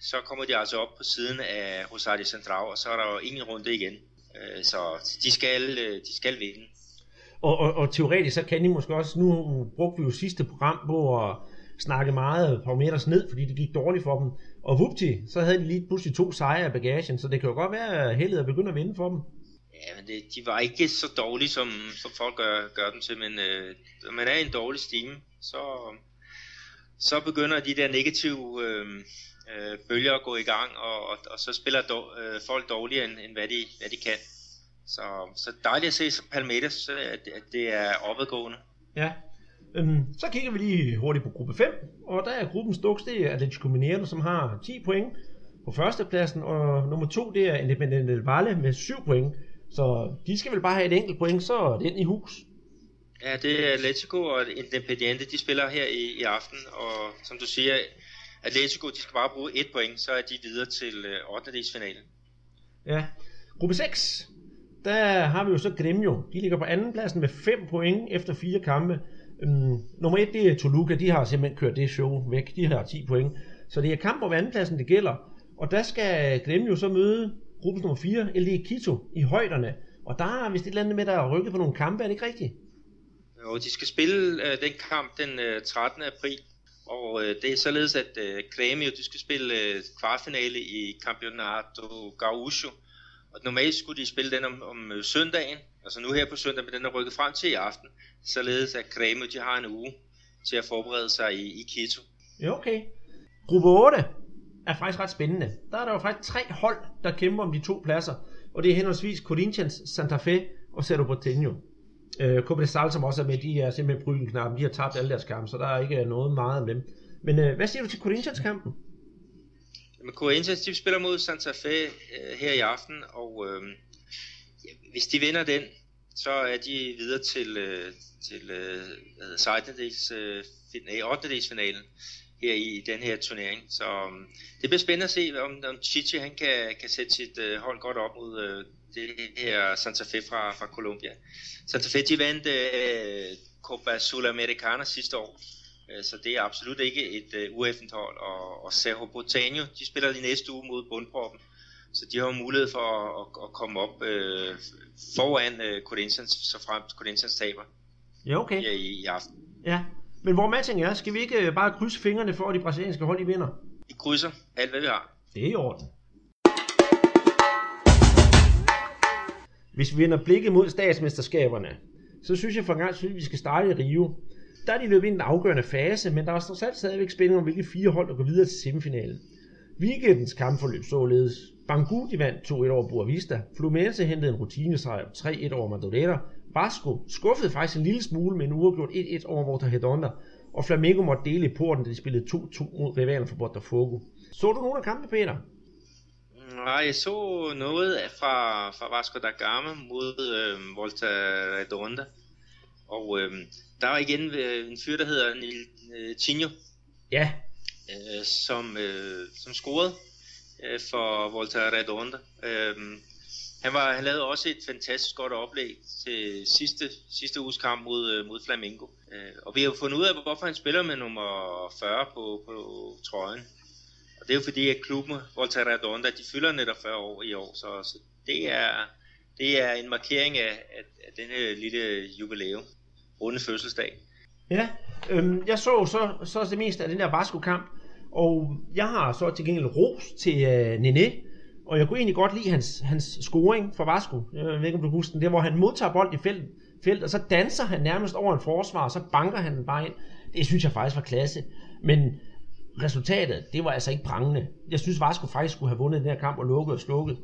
så kommer de altså op på siden af Rosario Central, og så er der jo ingen runde igen. Uh, så de skal, uh, de skal vinde. Og, og, og teoretisk så kan de måske også, nu brugte vi jo sidste program på at snakke meget Palmeiras ned, fordi det gik dårligt for dem. Og vupti, så havde de lige pludselig to sejre af bagagen, så det kan jo godt være, at heldet er begyndt at vinde for dem. Ja, men det, de var ikke så dårlige, som, som folk gør, gør dem til, men øh, når man er i en dårlig stime, så, så begynder de der negative øh, øh, bølger at gå i gang, og, og, og så spiller do, øh, folk dårligere, end, end hvad, de, hvad de kan. Så, så dejligt at se som Palmeiras, at, at det er opadgående. Ja, øhm, så kigger vi lige hurtigt på gruppe 5, og der er gruppens duks, det er Atletico Mineiro, som har 10 point på førstepladsen, og nummer 2, det er Independiente del Valle med 7 point. Så de skal vel bare have et enkelt point, så er det ind i hus. Ja, det er Atletico og Independiente, de spiller her i, i aften, og som du siger, Atletico, de skal bare bruge et point, så er de videre til øh, 8. finalen. Ja, gruppe 6, der har vi jo så Gremio. De ligger på anden pladsen med 5 point efter fire kampe. Um, nummer 1, det er Toluca, de har simpelthen kørt det show væk. De har 10 point. Så det er kamp om andenpladsen, det gælder. Og der skal Gremio så møde gruppe nummer 4, LD Quito, i højderne. Og der er vist et eller andet med, der er rykket på nogle kampe, er det ikke rigtigt? Jo, de skal spille øh, den kamp den øh, 13. april, og øh, det er således, at øh, Grêmio de skal spille øh, kvartfinale i Campeonato Gaúcho, og normalt skulle de spille den om, om øh, søndagen, altså nu her på søndag, men den er rykket frem til i aften, således at Grêmio de har en uge til at forberede sig i, i Quito. Ja, okay. Gruppe 8, er faktisk ret spændende. Der er der jo faktisk tre hold, der kæmper om de to pladser, og det er henholdsvis Corinthians, Santa Fe og Cerro Porteño. Øh, Cobresal, som også er med, de er simpelthen bryllenknappen. De har tabt alle deres kampe, så der er ikke noget meget om dem. Men øh, hvad siger du til Corinthians-kampen? Jamen, Corinthians, de spiller mod Santa Fe øh, her i aften, og øh, hvis de vinder den, så er de videre til, øh, til øh, 16. Øh, 8. Øh, dels finalen her i, i den her turnering. Så øh, det bliver spændende at se, om, om Chichi han kan, kan sætte sit øh, hold godt op mod øh, det her Santa Fe fra, fra Colombia. Santa Fe de vandt uh, Copa Sudamericana sidste år, uh, så det er absolut ikke et uh, ueffent hold. Og, og Cerro Porteño, de spiller i næste uge mod bundproppen, så de har mulighed for at, at, at komme op uh, foran uh, Corinthians, så frem Corinthians taber. Ja, okay. Ja, i, i aften. Ja, men hvor matchen er, skal vi ikke øh, bare krydse fingrene for, at de brasilianske hold de vinder? Vi krydser alt, hvad vi har. Det er i orden. Hvis vi vender blikket mod statsmesterskaberne, så synes jeg for en gang, at vi skal starte i Rio. Der er de løbet ind i den afgørende fase, men der er trods alt stadigvæk spænding om, hvilke fire hold, der går videre til semifinalen. Weekendens kampforløb således. Bangu de vandt 2-1 over Boavista. Fluminense hentede en rutinesejr 3-1 over Madureira. Vasco skuffede faktisk en lille smule med en uafgjort 1-1 over Morta Hedonda, og Flamengo måtte dele i porten, da de spillede 2-2 mod rivalen for Botafogo. Så du nogle af kampene, Peter? Nej, jeg så noget fra, fra Vasco da Gama mod øh, Volta Redonda. Og øh, der var igen øh, en fyr, der hedder Nil øh, Tinho. Ja. Øh, som, øh, som scorede øh, for Volta Redonda. Øh, han, var, han lavede også et fantastisk godt oplæg til sidste, sidste uges kamp mod, øh, mod Flamengo. Øh, og vi har jo fundet ud af, hvorfor han spiller med nummer 40 på, på trøjen. Og det er jo fordi, at klubben Volta Redonda, de fylder netop 40 år i år. Så, så det, er, det er en markering af, af, af den her lille jubilæum. Runde fødselsdag. Ja, øhm, jeg så så, så det meste af den der Vasco-kamp. Og jeg har så til gengæld ros til øh, Nene, og jeg kunne egentlig godt lide hans, hans scoring for Vasco. Jeg ved ikke, om du husker den. Det hvor han modtager bold i felt, felt, og så danser han nærmest over en forsvar, og så banker han den bare ind. Det synes jeg faktisk var klasse. Men resultatet, det var altså ikke prangende. Jeg synes, Vasco faktisk skulle have vundet den her kamp og lukket og slukket.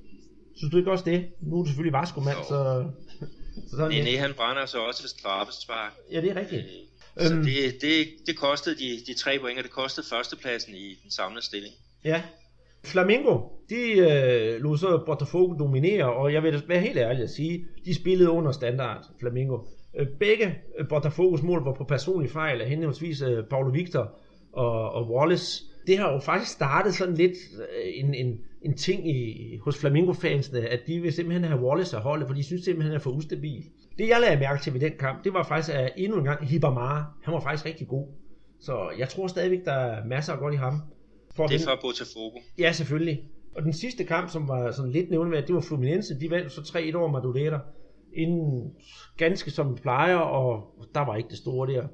Synes du ikke også det? Nu er du selvfølgelig Vasco mand, så... så sådan, nej, han brænder så også straffespark. Ja, det er rigtigt. Øh, så øhm, det, det, det kostede de, de tre point, og det kostede førstepladsen i den samlede stilling. Ja, Flamengo, de øh, lod så Botafogo dominere, og jeg vil være helt ærlig at sige, de spillede under standard, Flamengo. Øh, begge øh, Botafogos mål var på personlig fejl af henholdsvis Paulo Victor og, og Wallace. Det har jo faktisk startet sådan lidt øh, en, en, en ting i, hos Flamingo-fansene, at de vil simpelthen have Wallace at holde, for de synes simpelthen, han er for ustabil. Det jeg lagde mærke til ved den kamp, det var faktisk, at endnu en gang Hibamara, han var faktisk rigtig god. Så jeg tror stadigvæk, der er masser af godt i ham. For det er fra Botafogo. Ja, selvfølgelig. Og den sidste kamp, som var sådan lidt nævneværd, det var Fluminense. De vandt så 3-1 over Madureira. Inden ganske som plejer, og der var ikke det store der.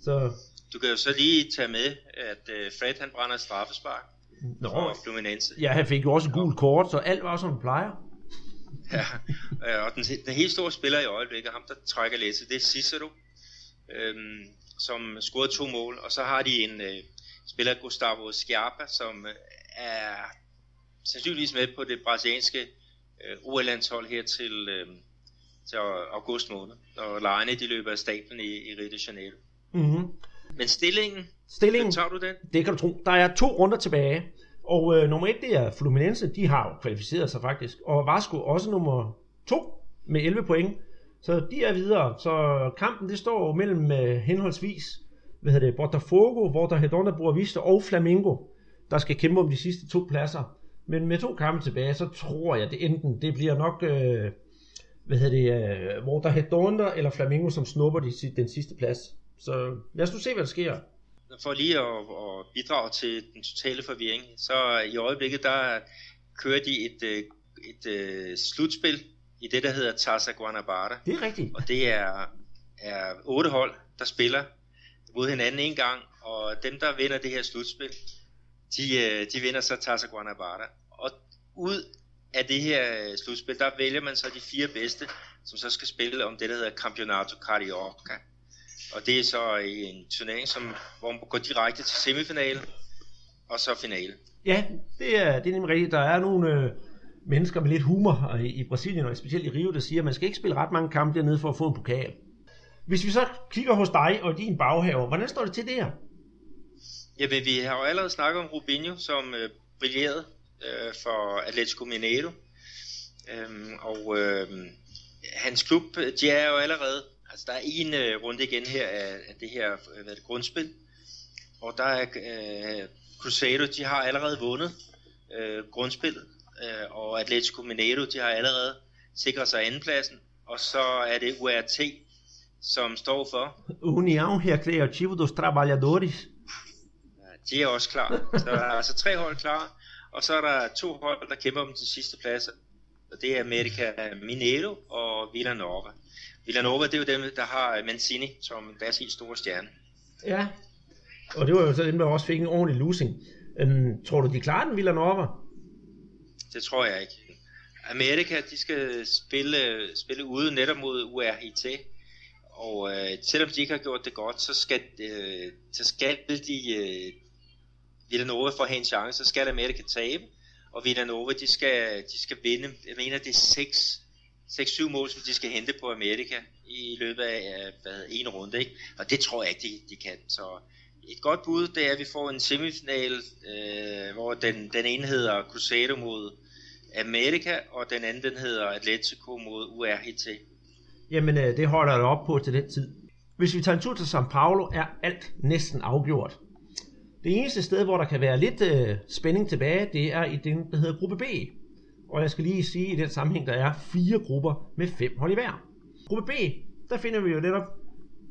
Så... Du kan jo så lige tage med, at uh, Fred han brænder et straffespark Nå, for Fluminense. Ja, han fik jo også gul kort, så alt var som plejer. Ja, og den, den helt store spiller i øjeblikket, ham der trækker læse, det er Cicero, øhm, som scorede to mål, og så har de en, øh, spiller Gustavo Schiappa, som øh, er sandsynligvis med på det brasilianske øh, OL-landshold her til, øh, til august måned, når lejene de løber af stablen i, i Rio de Janeiro. Mm-hmm. Men stillingen, stillingen tager du den? Det kan du tro. Der er to runder tilbage, og øh, nummer et det er Fluminense, de har jo kvalificeret sig faktisk, og Vasco også nummer to med 11 point. Så de er videre. Så kampen det står mellem øh, henholdsvis hvad hedder det, Botafogo, hvor der Hedona Boavista og Flamengo, der skal kæmpe om de sidste to pladser. Men med to kampe tilbage, så tror jeg, det enten det bliver nok, øh, hvad hedder det, øh, hvor der Hedona eller Flamengo, som snupper de, den sidste plads. Så lad os nu se, hvad der sker. For lige at, at bidrage til den totale forvirring, så i øjeblikket, der kører de et, øh, et, et øh, slutspil i det, der hedder Taza Guanabara. Det er rigtigt. Og det er, er otte hold, der spiller mod hinanden en gang, og dem, der vinder det her slutspil, de, øh, de vinder så Taza Guanabara. Og ud af det her slutspil, der vælger man så de fire bedste, som så skal spille om det, der hedder Campeonato Carioca. Og det er så en turnering, som, hvor man går direkte til semifinale, og så finale. Ja, det er, det er nemlig rigtigt. Der er nogle øh, mennesker med lidt humor i, i Brasilien, og specielt i Rio, der siger, at man skal ikke spille ret mange kampe dernede for at få en pokal. Hvis vi så kigger hos dig og din baghave, hvordan står det til der? Jamen, vi har jo allerede snakket om Rubinho, som øh, brillerede øh, for Atletico Mineiro. Øhm, og øh, hans klub, de er jo allerede, altså der er en øh, runde igen her af, af det her øh, hvad det, grundspil, og der er øh, Cruzeiro, de har allerede vundet øh, grundspillet, øh, og Atletico Mineiro, de har allerede sikret sig andenpladsen, og så er det URT, som står for. União Recreativo dos Trabalhadores. Ja, de er også klar. Så der er altså tre hold klar, og så er der to hold, der kæmper om den sidste plads, og det er America Mineiro og Villanova. Villanova, det er jo dem, der har Mancini som deres helt store stjerne. Ja, og det var jo så dem, der også fik en ordentlig losing. Um, tror du, de klarer den, Villanova? Det tror jeg ikke. Amerika, de skal spille, spille ude netop mod URIT, og øh, selvom de ikke har gjort det godt, så skal, øh, så skal de øh, Villanova for at have en chance, så skal Amerika tabe, og Villanova, de skal, de skal vinde, jeg mener det er 6-7 mål, som de skal hente på Amerika i løbet af hvad, hedder, en runde, ikke? og det tror jeg ikke, de, de kan. Så et godt bud, det er, at vi får en semifinal, øh, hvor den, den ene hedder Cruzeiro mod Amerika, og den anden den hedder Atletico mod URHT. Jamen, øh, det holder jeg op på til den tid. Hvis vi tager en tur til São Paulo, er alt næsten afgjort. Det eneste sted, hvor der kan være lidt øh, spænding tilbage, det er i den, der hedder gruppe B. Og jeg skal lige sige i den sammenhæng, der er fire grupper med fem hold i hver. Gruppe B, der finder vi jo netop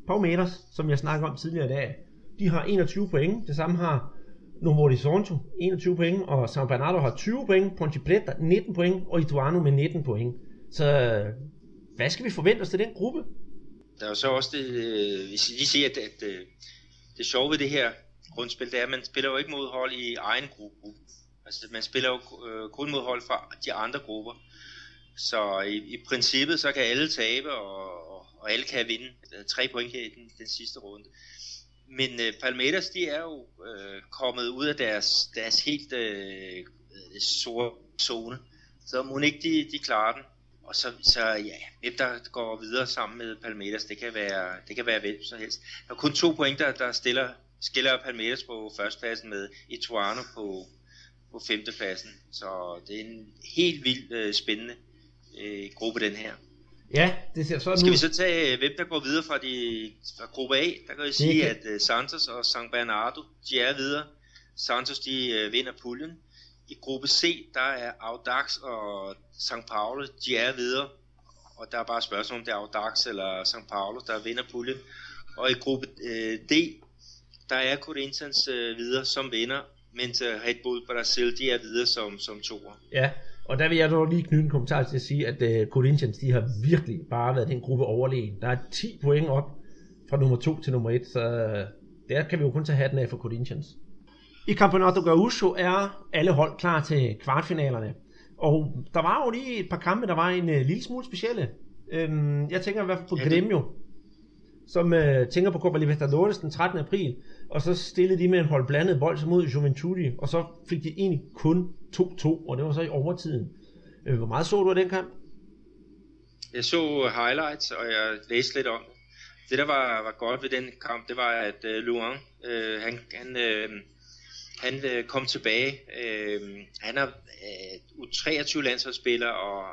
Palmeiras, som jeg snakkede om tidligere i dag. De har 21 point, det samme har Novo Horizonte 21 point, og São Bernardo har 20 point, Ponte Preta 19 point, og Ituano med 19 point. Så øh, hvad skal vi forvente os til den gruppe? Der er jo så også det, øh, hvis hvis lige siger, at, at, at det sjove ved det her grundspil, det er, at man spiller jo ikke mod hold i egen gruppe. Altså man spiller jo øh, kun mod hold fra de andre grupper. Så i, i princippet, så kan alle tabe, og, og, og alle kan vinde tre point her i den, den sidste runde. Men øh, Palmeiras, de er jo øh, kommet ud af deres, deres helt øh, store zone. Så må ikke de, de klarer den. Og så, så ja, hvem der går videre sammen med Palmeiras, det kan være, det kan være hvem som helst. Der er kun to point, der, der stiller, skiller Palmeiras på førstepladsen med Ituano på, på femtepladsen. Så det er en helt vildt øh, spændende øh, gruppe, den her. Ja, det ser sådan Skal vi så tage, hvem der går videre fra, de, fra gruppe A? Der kan jeg sige, kan... at uh, Santos og San Bernardo, de er videre. Santos, de uh, vinder puljen. I gruppe C, der er Audax og São Paulo, de er videre. Og der er bare spørgsmål om det er Audax eller São Paulo, der vinder puljen. Og i gruppe uh, D, der er Corinthians uh, videre som vinder, mens uh, Red Bull Brasil, de er videre som, som toer. Ja, og der vil jeg dog lige knytte en kommentar til at sige, at uh, Corinthians, de har virkelig bare været den gruppe overlegen. Der er 10 point op fra nummer 2 til nummer 1, så der kan vi jo kun tage hatten af for Corinthians. I Campeonato Gaúcho er alle hold klar til kvartfinalerne. Og der var jo lige et par kampe, der var en uh, lille smule specielle. Øhm, jeg tænker i hvert fald på ja, Gremio, som øh, tænker på Copa Libertadores den 13. april. Og så stillede de med en hold blandet bold mod Juventude, og så fik de egentlig kun 2-2, og det var så i overtiden. Øh, hvor meget så du af den kamp? Jeg så highlights, og jeg læste lidt om det. Det, der var, var godt ved den kamp, det var, at øh, Luan, øh, han, han, øh, han øh, kom tilbage. Øh, han er øh, 23 landsholdsspiller og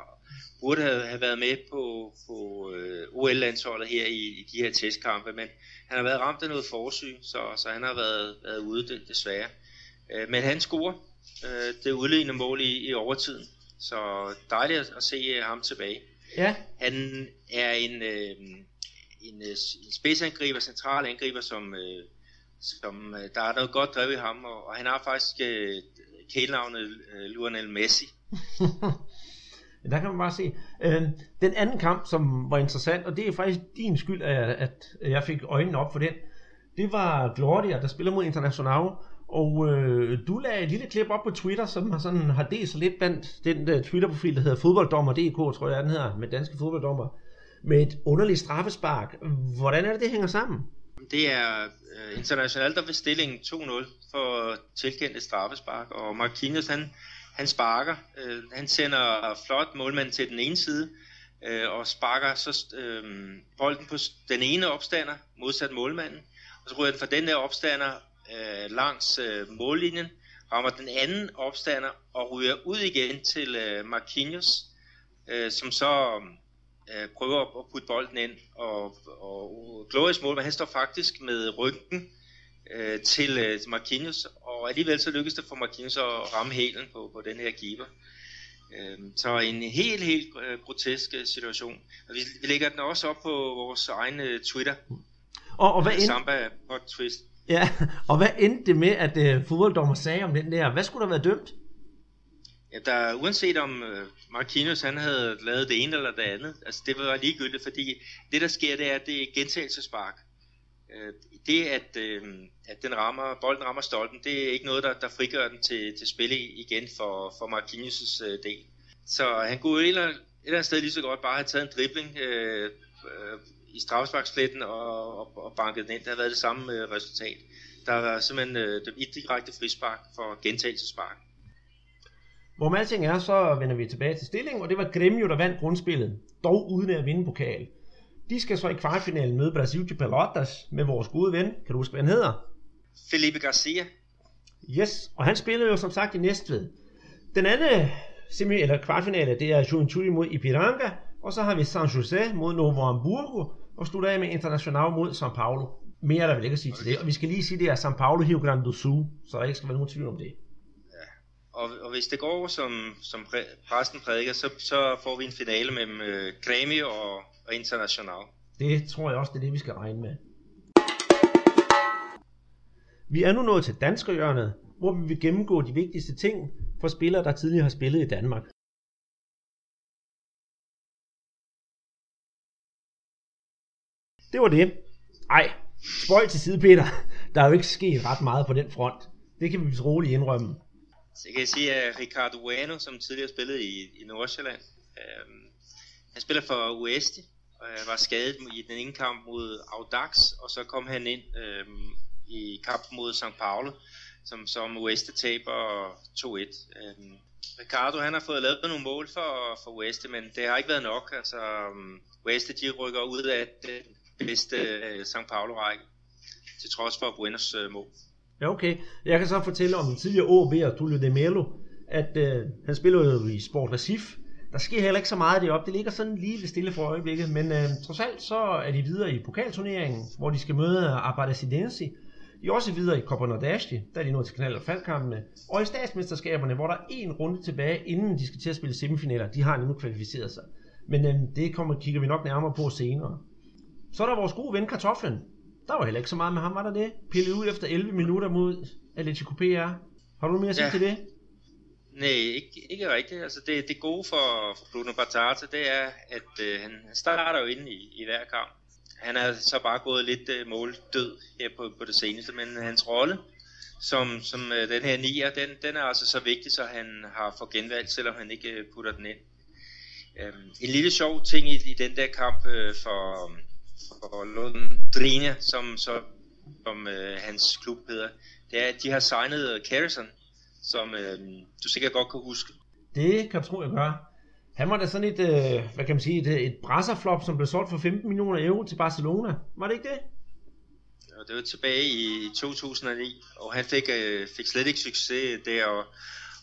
burde have, have været med på, på uh, OL-landsholdet her i, i de her testkampe, men han har været ramt af noget forsyg, så, så han har været, været ude det, desværre. Uh, men han scorer uh, det udlignende mål i, i overtiden, så dejligt at, at se uh, ham tilbage. Ja. Han er en, øh, en, en spidsangriber, central angriber, som, øh, som øh, der er noget godt drevet i ham, og, og han har faktisk øh, kælenavnet øh, Lionel Messi. der kan man bare se. Øh, den anden kamp, som var interessant, og det er faktisk din skyld, at, at jeg fik øjnene op for den, det var Gloria, der spiller mod International, og øh, du lagde et lille klip op på Twitter, som har, sådan, har delt sig lidt blandt den der Twitter-profil, der hedder fodbolddommer.dk, tror jeg den hedder, med danske fodbolddommer, med et underligt straffespark. Hvordan er det, det hænger sammen? Det er øh, internationalt, der ved stillingen 2-0 for tilkendte straffespark, og Marquinhos han, han sparker, øh, han sender flot målmanden til den ene side, øh, og sparker så øh, bolden på den ene opstander, modsat målmanden, og så ryger den fra den der opstander øh, langs øh, mållinjen, rammer den anden opstander og ryger ud igen til øh, Marquinhos, øh, som så øh, prøver at putte bolden ind, og, og Glorious mål, men han står faktisk med ryggen øh, til øh, Marquinhos, og alligevel så lykkes det for Marquinhos at ramme hælen på, på den her keeper. Øh, så en helt, helt øh, grotesk øh, situation. Og vi, vi lægger den også op på vores egen øh, Twitter. Og, og hvad end... Samba på twist. Ja, og hvad endte det med, at øh, fodbolddommer sagde om den der? Hvad skulle der være dømt? Ja, der, uanset om uh, Marquinhos han havde lavet det ene eller det andet, altså det var ligegyldigt, fordi det der sker, det er, at det er gentagelsespark. Uh, det at, øh, at den rammer, bolden rammer stolpen, det er ikke noget, der, der frigør den til, til spil igen for, for Marquinhos' øh, del. Så han kunne et eller, et eller andet sted lige så godt bare have taget en dribling øh, øh, i straffesparkspletten og, og, og banket den ind. Det har været det samme øh, resultat. Der var simpelthen øh, et direkte frispark for gentagelsespark. Hvor alting er, så vender vi tilbage til stillingen, og det var Grêmio, der vandt grundspillet, dog uden at vinde pokalen. De skal så i kvartfinalen møde Brasil de Pelotas med vores gode ven. Kan du huske, hvad han hedder? Felipe Garcia. Yes, og han spillede jo som sagt i Næstved. Den anden semi- eller kvartfinale, det er Juventude mod Ipiranga, og så har vi San Jose mod Novo Hamburgo, og slutter af med Internacional mod São Paulo. Mere er der vel ikke at sige til det, og vi skal lige sige, det er São Paulo Rio Grande do Sul, så der ikke skal være nogen tvivl om det og, og hvis det går, som, som præsten prædiker, så, så får vi en finale mellem øh, Grammy og, og International. Det tror jeg også, det er det, vi skal regne med. Vi er nu nået til danskerhjørnet, hvor vi vil gennemgå de vigtigste ting for spillere, der tidligere har spillet i Danmark. Det var det. Ej, spøj til side, Peter. Der er jo ikke sket ret meget på den front. Det kan vi vist roligt indrømme. Så jeg kan sige, at Ricardo Bueno, som tidligere spillede i, i Nordsjælland, øh, han spiller for Oeste, og var skadet i den ene kamp mod Audax, og så kom han ind øh, i kampen mod St. Paulo, som, som Oeste taber 2-1. Øh, Ricardo han har fået lavet nogle mål for, for Oeste, men det har ikke været nok. Altså, øhm, Oeste de rykker ud af den bedste øh, uh, St. Paulo-række, til trods for Buenos uh, mål. Ja, okay. Jeg kan så fortælle om den tidligere OB, Tullio de Melo, at øh, han spillede jo i Sport Recife, der sker heller ikke så meget deroppe. Det ligger sådan lige stille for øjeblikket. Men øh, trods alt så er de videre i pokalturneringen, hvor de skal møde Aparecidense. De er også videre i Copa Nordeste, der er de nået til knald- og faldkampene. Og i statsmesterskaberne, hvor der er en runde tilbage, inden de skal til at spille semifinaler. De har nu kvalificeret sig. Men øh, det kommer, kigger vi nok nærmere på senere. Så er der vores gode ven Kartoflen, der var heller ikke så meget med ham, var der det? Pillet ud efter 11 minutter mod Atletico PR. Har du mere at sige ja. til det? Nej, ikke, ikke rigtigt. Altså det, det gode for, for Bruno Batata, det er, at øh, han starter jo inde i, i hver kamp. Han er så bare gået lidt øh, måldød her på, på det seneste, men hans rolle som, som øh, den her nier, den, den er altså så vigtig, så han har for genvalgt, selvom han ikke øh, putter den ind. Øhm, en lille sjov ting i, i den der kamp øh, for, for Londrina, som, så, som øh, hans klub hedder, det er, at de har signet Carrison, som øh, du sikkert godt kan huske. Det kan jeg tro, jeg gør. Han var da sådan et, øh, hvad kan man sige, et, et brasserflop, som blev solgt for 15 millioner euro til Barcelona. Var det ikke det? Ja, det var tilbage i 2009, og han fik, øh, fik slet ikke succes der, og,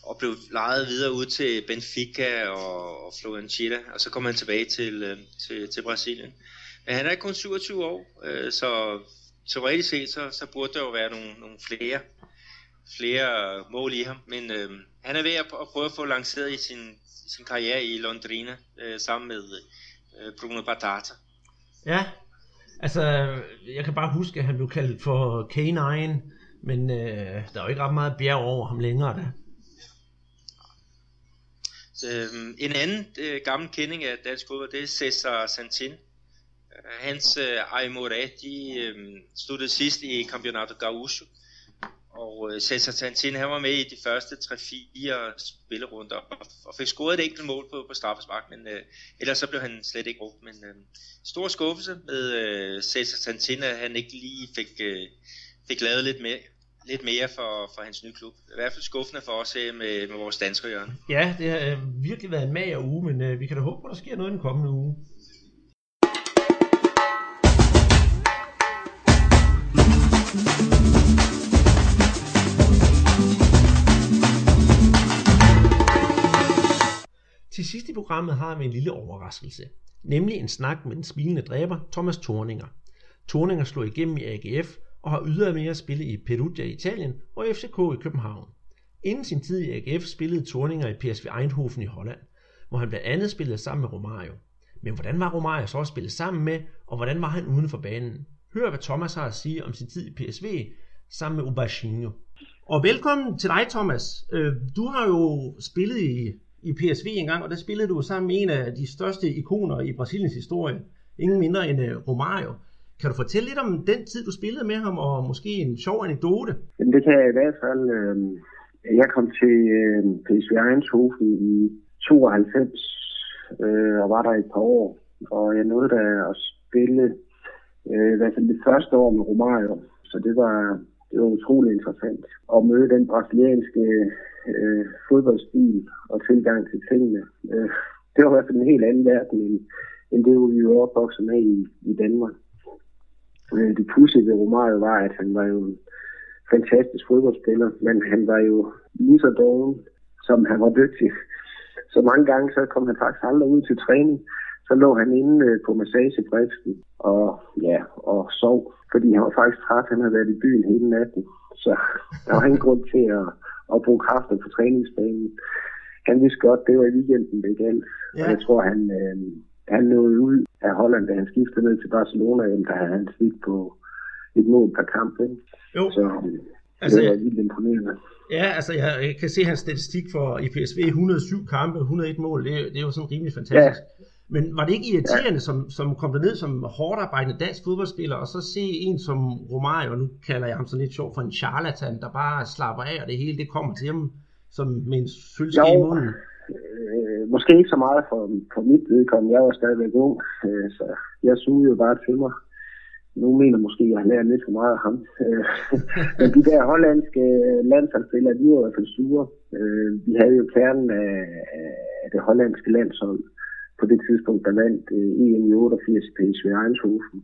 og blev lejet videre ud til Benfica og, og Florentina, og så kom han tilbage til, øh, til, til Brasilien. Men han er kun 27 år, øh, så teoretisk set, så, så burde der jo være nogle, nogle flere, flere mål i ham. Men øh, han er ved at, at prøve at få lanceret i sin, sin karriere i Londrina, øh, sammen med øh, Bruno Batata. Ja, altså jeg kan bare huske, at han blev kaldt for K9, men øh, der er jo ikke ret meget bjerg over ham længere da. Så, øh, en anden øh, gammel kending af dansk fodbold, det er Cesar Santin, hans øh, Aymoré, de øh, sluttede sidst i Campeonato Gaúcho, og øh, Cesar Tantin, han var med i de første 3-4 spillerunder og, og fik scoret et enkelt mål på, på straffespark, men øh, ellers så blev han slet ikke brugt. Men øh, stor skuffelse med øh, Cesar Tantin, at han ikke lige fik, øh, fik lavet lidt mere, lidt mere for, for hans nye klub. I hvert fald skuffende for os her med, med vores danske hjørne. Ja, det har øh, virkelig været en mager uge, men øh, vi kan da håbe, at der sker noget i den kommende uge. Til sidst i programmet har vi en lille overraskelse, nemlig en snak med den smilende dræber Thomas Thorninger. Thorninger slog igennem i AGF og har ydermere spillet i Perugia i Italien og FCK i København. Inden sin tid i AGF spillede Thorninger i PSV Eindhoven i Holland, hvor han blandt andet spillede sammen med Romario. Men hvordan var Romario så at spille sammen med, og hvordan var han uden for banen? Hør hvad Thomas har at sige om sin tid i PSV sammen med Ubachinho. Og velkommen til dig, Thomas. Øh, du har jo spillet i i PSV engang, og der spillede du sammen med en af de største ikoner i Brasiliens historie. Ingen mindre end øh, Romario. Kan du fortælle lidt om den tid, du spillede med ham, og måske en sjov anekdote? Det kan jeg i hvert fald. Øh, jeg kom til øh, PSV Eindhoven i 92 øh, og var der et par år. Og jeg nåede da at spille øh, i hvert fald det første år med Romario. Så det var, det var utrolig interessant at møde den brasilianske øh, fodboldstil og tilgang til tingene. Øh, det var i hvert fald en helt anden verden, end, end det, vi var opvokset med i, i Danmark. Øh, det pudsige ved Romario var, at han var jo en fantastisk fodboldspiller, men han var jo lige så doven, som han var dygtig. Så mange gange så kom han faktisk aldrig ud til træning. Så lå han inde øh, på massagebriksen og, ja, og sov, fordi han var faktisk træt. Han havde været i byen hele natten. Så der var ingen grund til at, at bruge kræfter på træningsbanen. Han vidste godt, det var i weekenden, det galt. Ja. Og jeg tror, han, øh, han nåede ud af Holland, da han skiftede ned til Barcelona, da han fik på et mål per kamp. Ikke? Jo. Så altså, det var vildt imponerende. Ja, altså jeg, jeg kan se hans statistik for i PSV 107 kampe, 101 mål, det, det er jo sådan rimelig fantastisk. Ja. Men var det ikke irriterende, ja. som, som kom ned som hårdt arbejdende dansk fodboldspiller, og så se en som Romario, nu kalder jeg ham så lidt sjov for en charlatan, der bare slapper af, og det hele det kommer til ham som med en sølvske i munden? Øh, måske ikke så meget for, for mit vedkommende. Jeg var stadigvæk ung, øh, så jeg sugede jo bare til mig. Nu mener måske, at jeg har lært lidt for meget af ham. Øh, men de der hollandske landsholdsspillere, de var i hvert fald sure. Øh, vi havde jo kernen af, af det hollandske landshold på det tidspunkt, der vandt øh, EM i 88 i PSV Eindhoven.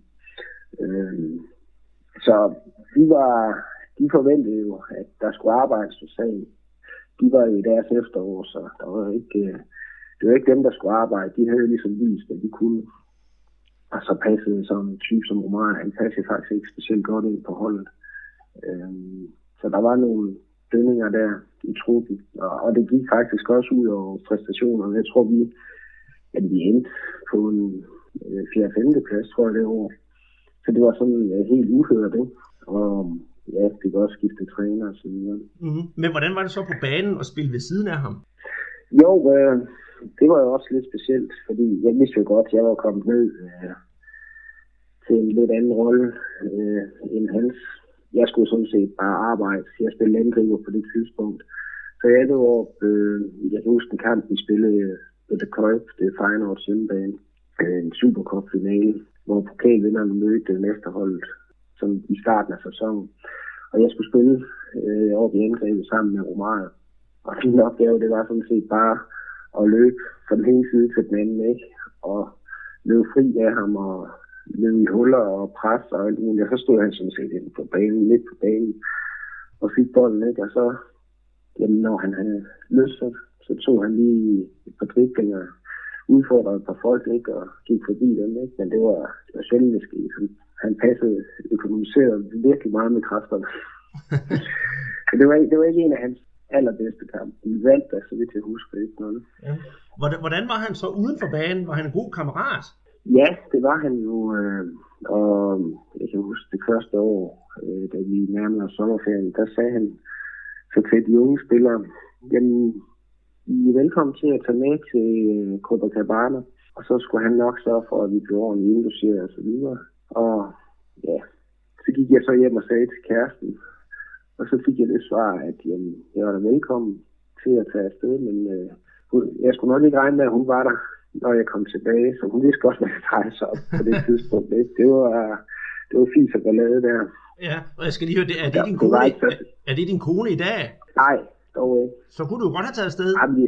Øh, så de, var, de forventede jo, at der skulle arbejdes på sagen. De var jo i deres efterår, så der var ikke, øh, det var ikke dem, der skulle arbejde. De havde ligesom vist, at de kunne. Og så passede sådan en type som Omar, han passede faktisk ikke specielt godt ind på holdet. Øh, så der var nogle dønninger der i truppen, og, og det gik faktisk også ud over præstationerne. Jeg tror, vi at vi endte på en øh, 4. 5. plads, tror jeg, det år. Så det var sådan øh, helt uhørt, ikke? Og ja, det kan også skifte træner og så videre. Mm-hmm. Men hvordan var det så på banen at spille ved siden af ham? Jo, øh, det var jo også lidt specielt, fordi jeg vidste jo godt, at jeg var kommet ned øh, til en lidt anden rolle øh, end hans. Jeg skulle sådan set bare arbejde. Jeg spillede angriber på det tidspunkt. Så jeg var op, øh, jeg kan huske en kamp, vi spillede på The Cruyff, det er Feyenoords hjemmebane, øh, en Supercup-finale, hvor pokalvinderne mødte mesterholdet som i starten af sæsonen. Og jeg skulle spille øh, over i angrebet sammen med Romario. Og min opgave, det var sådan set bare at løbe fra den ene side til den anden, ikke? Og løbe fri af ham og løbe i huller og pres og alt muligt. Og så stod han sådan set inde på banen, lidt på banen, og fik bolden, ikke? Og så, jamen, når han havde lyst, så så tog han lige et par driblinger, udfordrede et par folk, ikke, og gik forbi dem, ikke? men det var, det var sjældent, det skete. Han, han passede, økonomiserede virkelig meget med kræfterne. så det var, det var ikke en af hans allerbedste kampe. De vandt da, så vidt jeg husker, ikke noget. Ja. Hvordan var han så uden for banen? Var han en god kammerat? Ja, det var han jo. Øh, og jeg kan huske det første år, øh, da vi nærmede os sommerferien, der sagde han så til de unge spillere, jamen, i er velkommen til at tage med til øh, Copacabana, og så skulle han nok sørge for, at vi blev ordentligt indlogeret og så videre. Og ja, så gik jeg så hjem og sagde til kæresten, Og så fik jeg det svar, at jamen, jeg var da velkommen til at tage afsted, men øh, jeg skulle nok ikke regne med, at hun var der, når jeg kom tilbage, så hun vidste godt, hvad det drejede sig op på det tidspunkt. Det, det var, det var fint at ballade der. Ja, og jeg skal lige høre, det, er, det ja, din kone, er, er det din kone i dag? Nej, dog ikke. Så kunne du godt have taget afsted? Jamen, vi,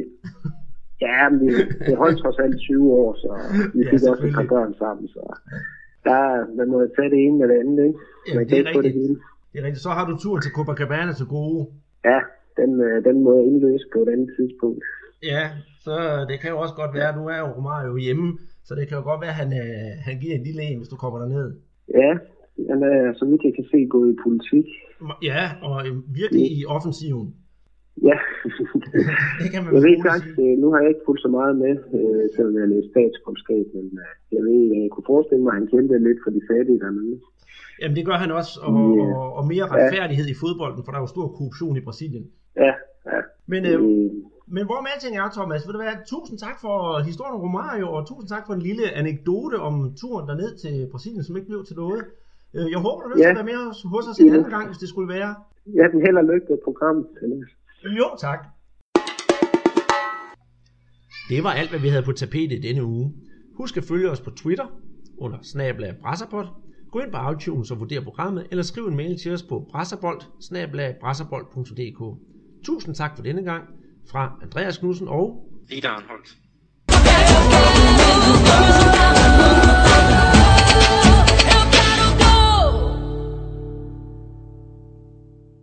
ja, men vi, vi holdt trods alt 20 år, så vi fik ja, også et par børn sammen, så der, man må tage det ene med det andet, ikke? Jamen, man det er rigtigt. Det, hele. det er rigtigt. Så har du turen til Copacabana til gode. Ja, den, øh, den må jeg indløse på et andet tidspunkt. Ja, så det kan jo også godt være, nu er jo Romario hjemme, så det kan jo godt være, at han, øh, han giver en lille en, hvis du kommer derned. Ja, han er, så vidt jeg kan se, gået i politik. Ja, og virkelig ja. i offensiven. Ja, det kan man jeg ved faktisk, øh, nu har jeg ikke fulgt så meget med, øh, selvom jeg læst statskundskab, men øh, jeg ved, jeg kunne forestille mig, at han kendte lidt for de fattige dernede. Jamen det gør han også, og, ja. og, og mere retfærdighed ja. i fodbolden, for der er jo stor korruption i Brasilien. Ja, ja. Men, øh, øh, men hvor med alting er, Thomas, vil det være tusind tak for historien om Romario, og tusind tak for en lille anekdote om turen derned til Brasilien, som ikke blev til noget. Øh, jeg håber, du vil ja. være med hos os en anden gang, hvis det skulle være. Ja, den held og lykke med programmet. Jo, tak. Det var alt, hvad vi havde på tapetet denne uge. Husk at følge os på Twitter under snabla Brasserbold. Gå ind på iTunes og vurder programmet, eller skriv en mail til os på brasserbold Tusind tak for denne gang fra Andreas Knudsen og Ida Arnholdt.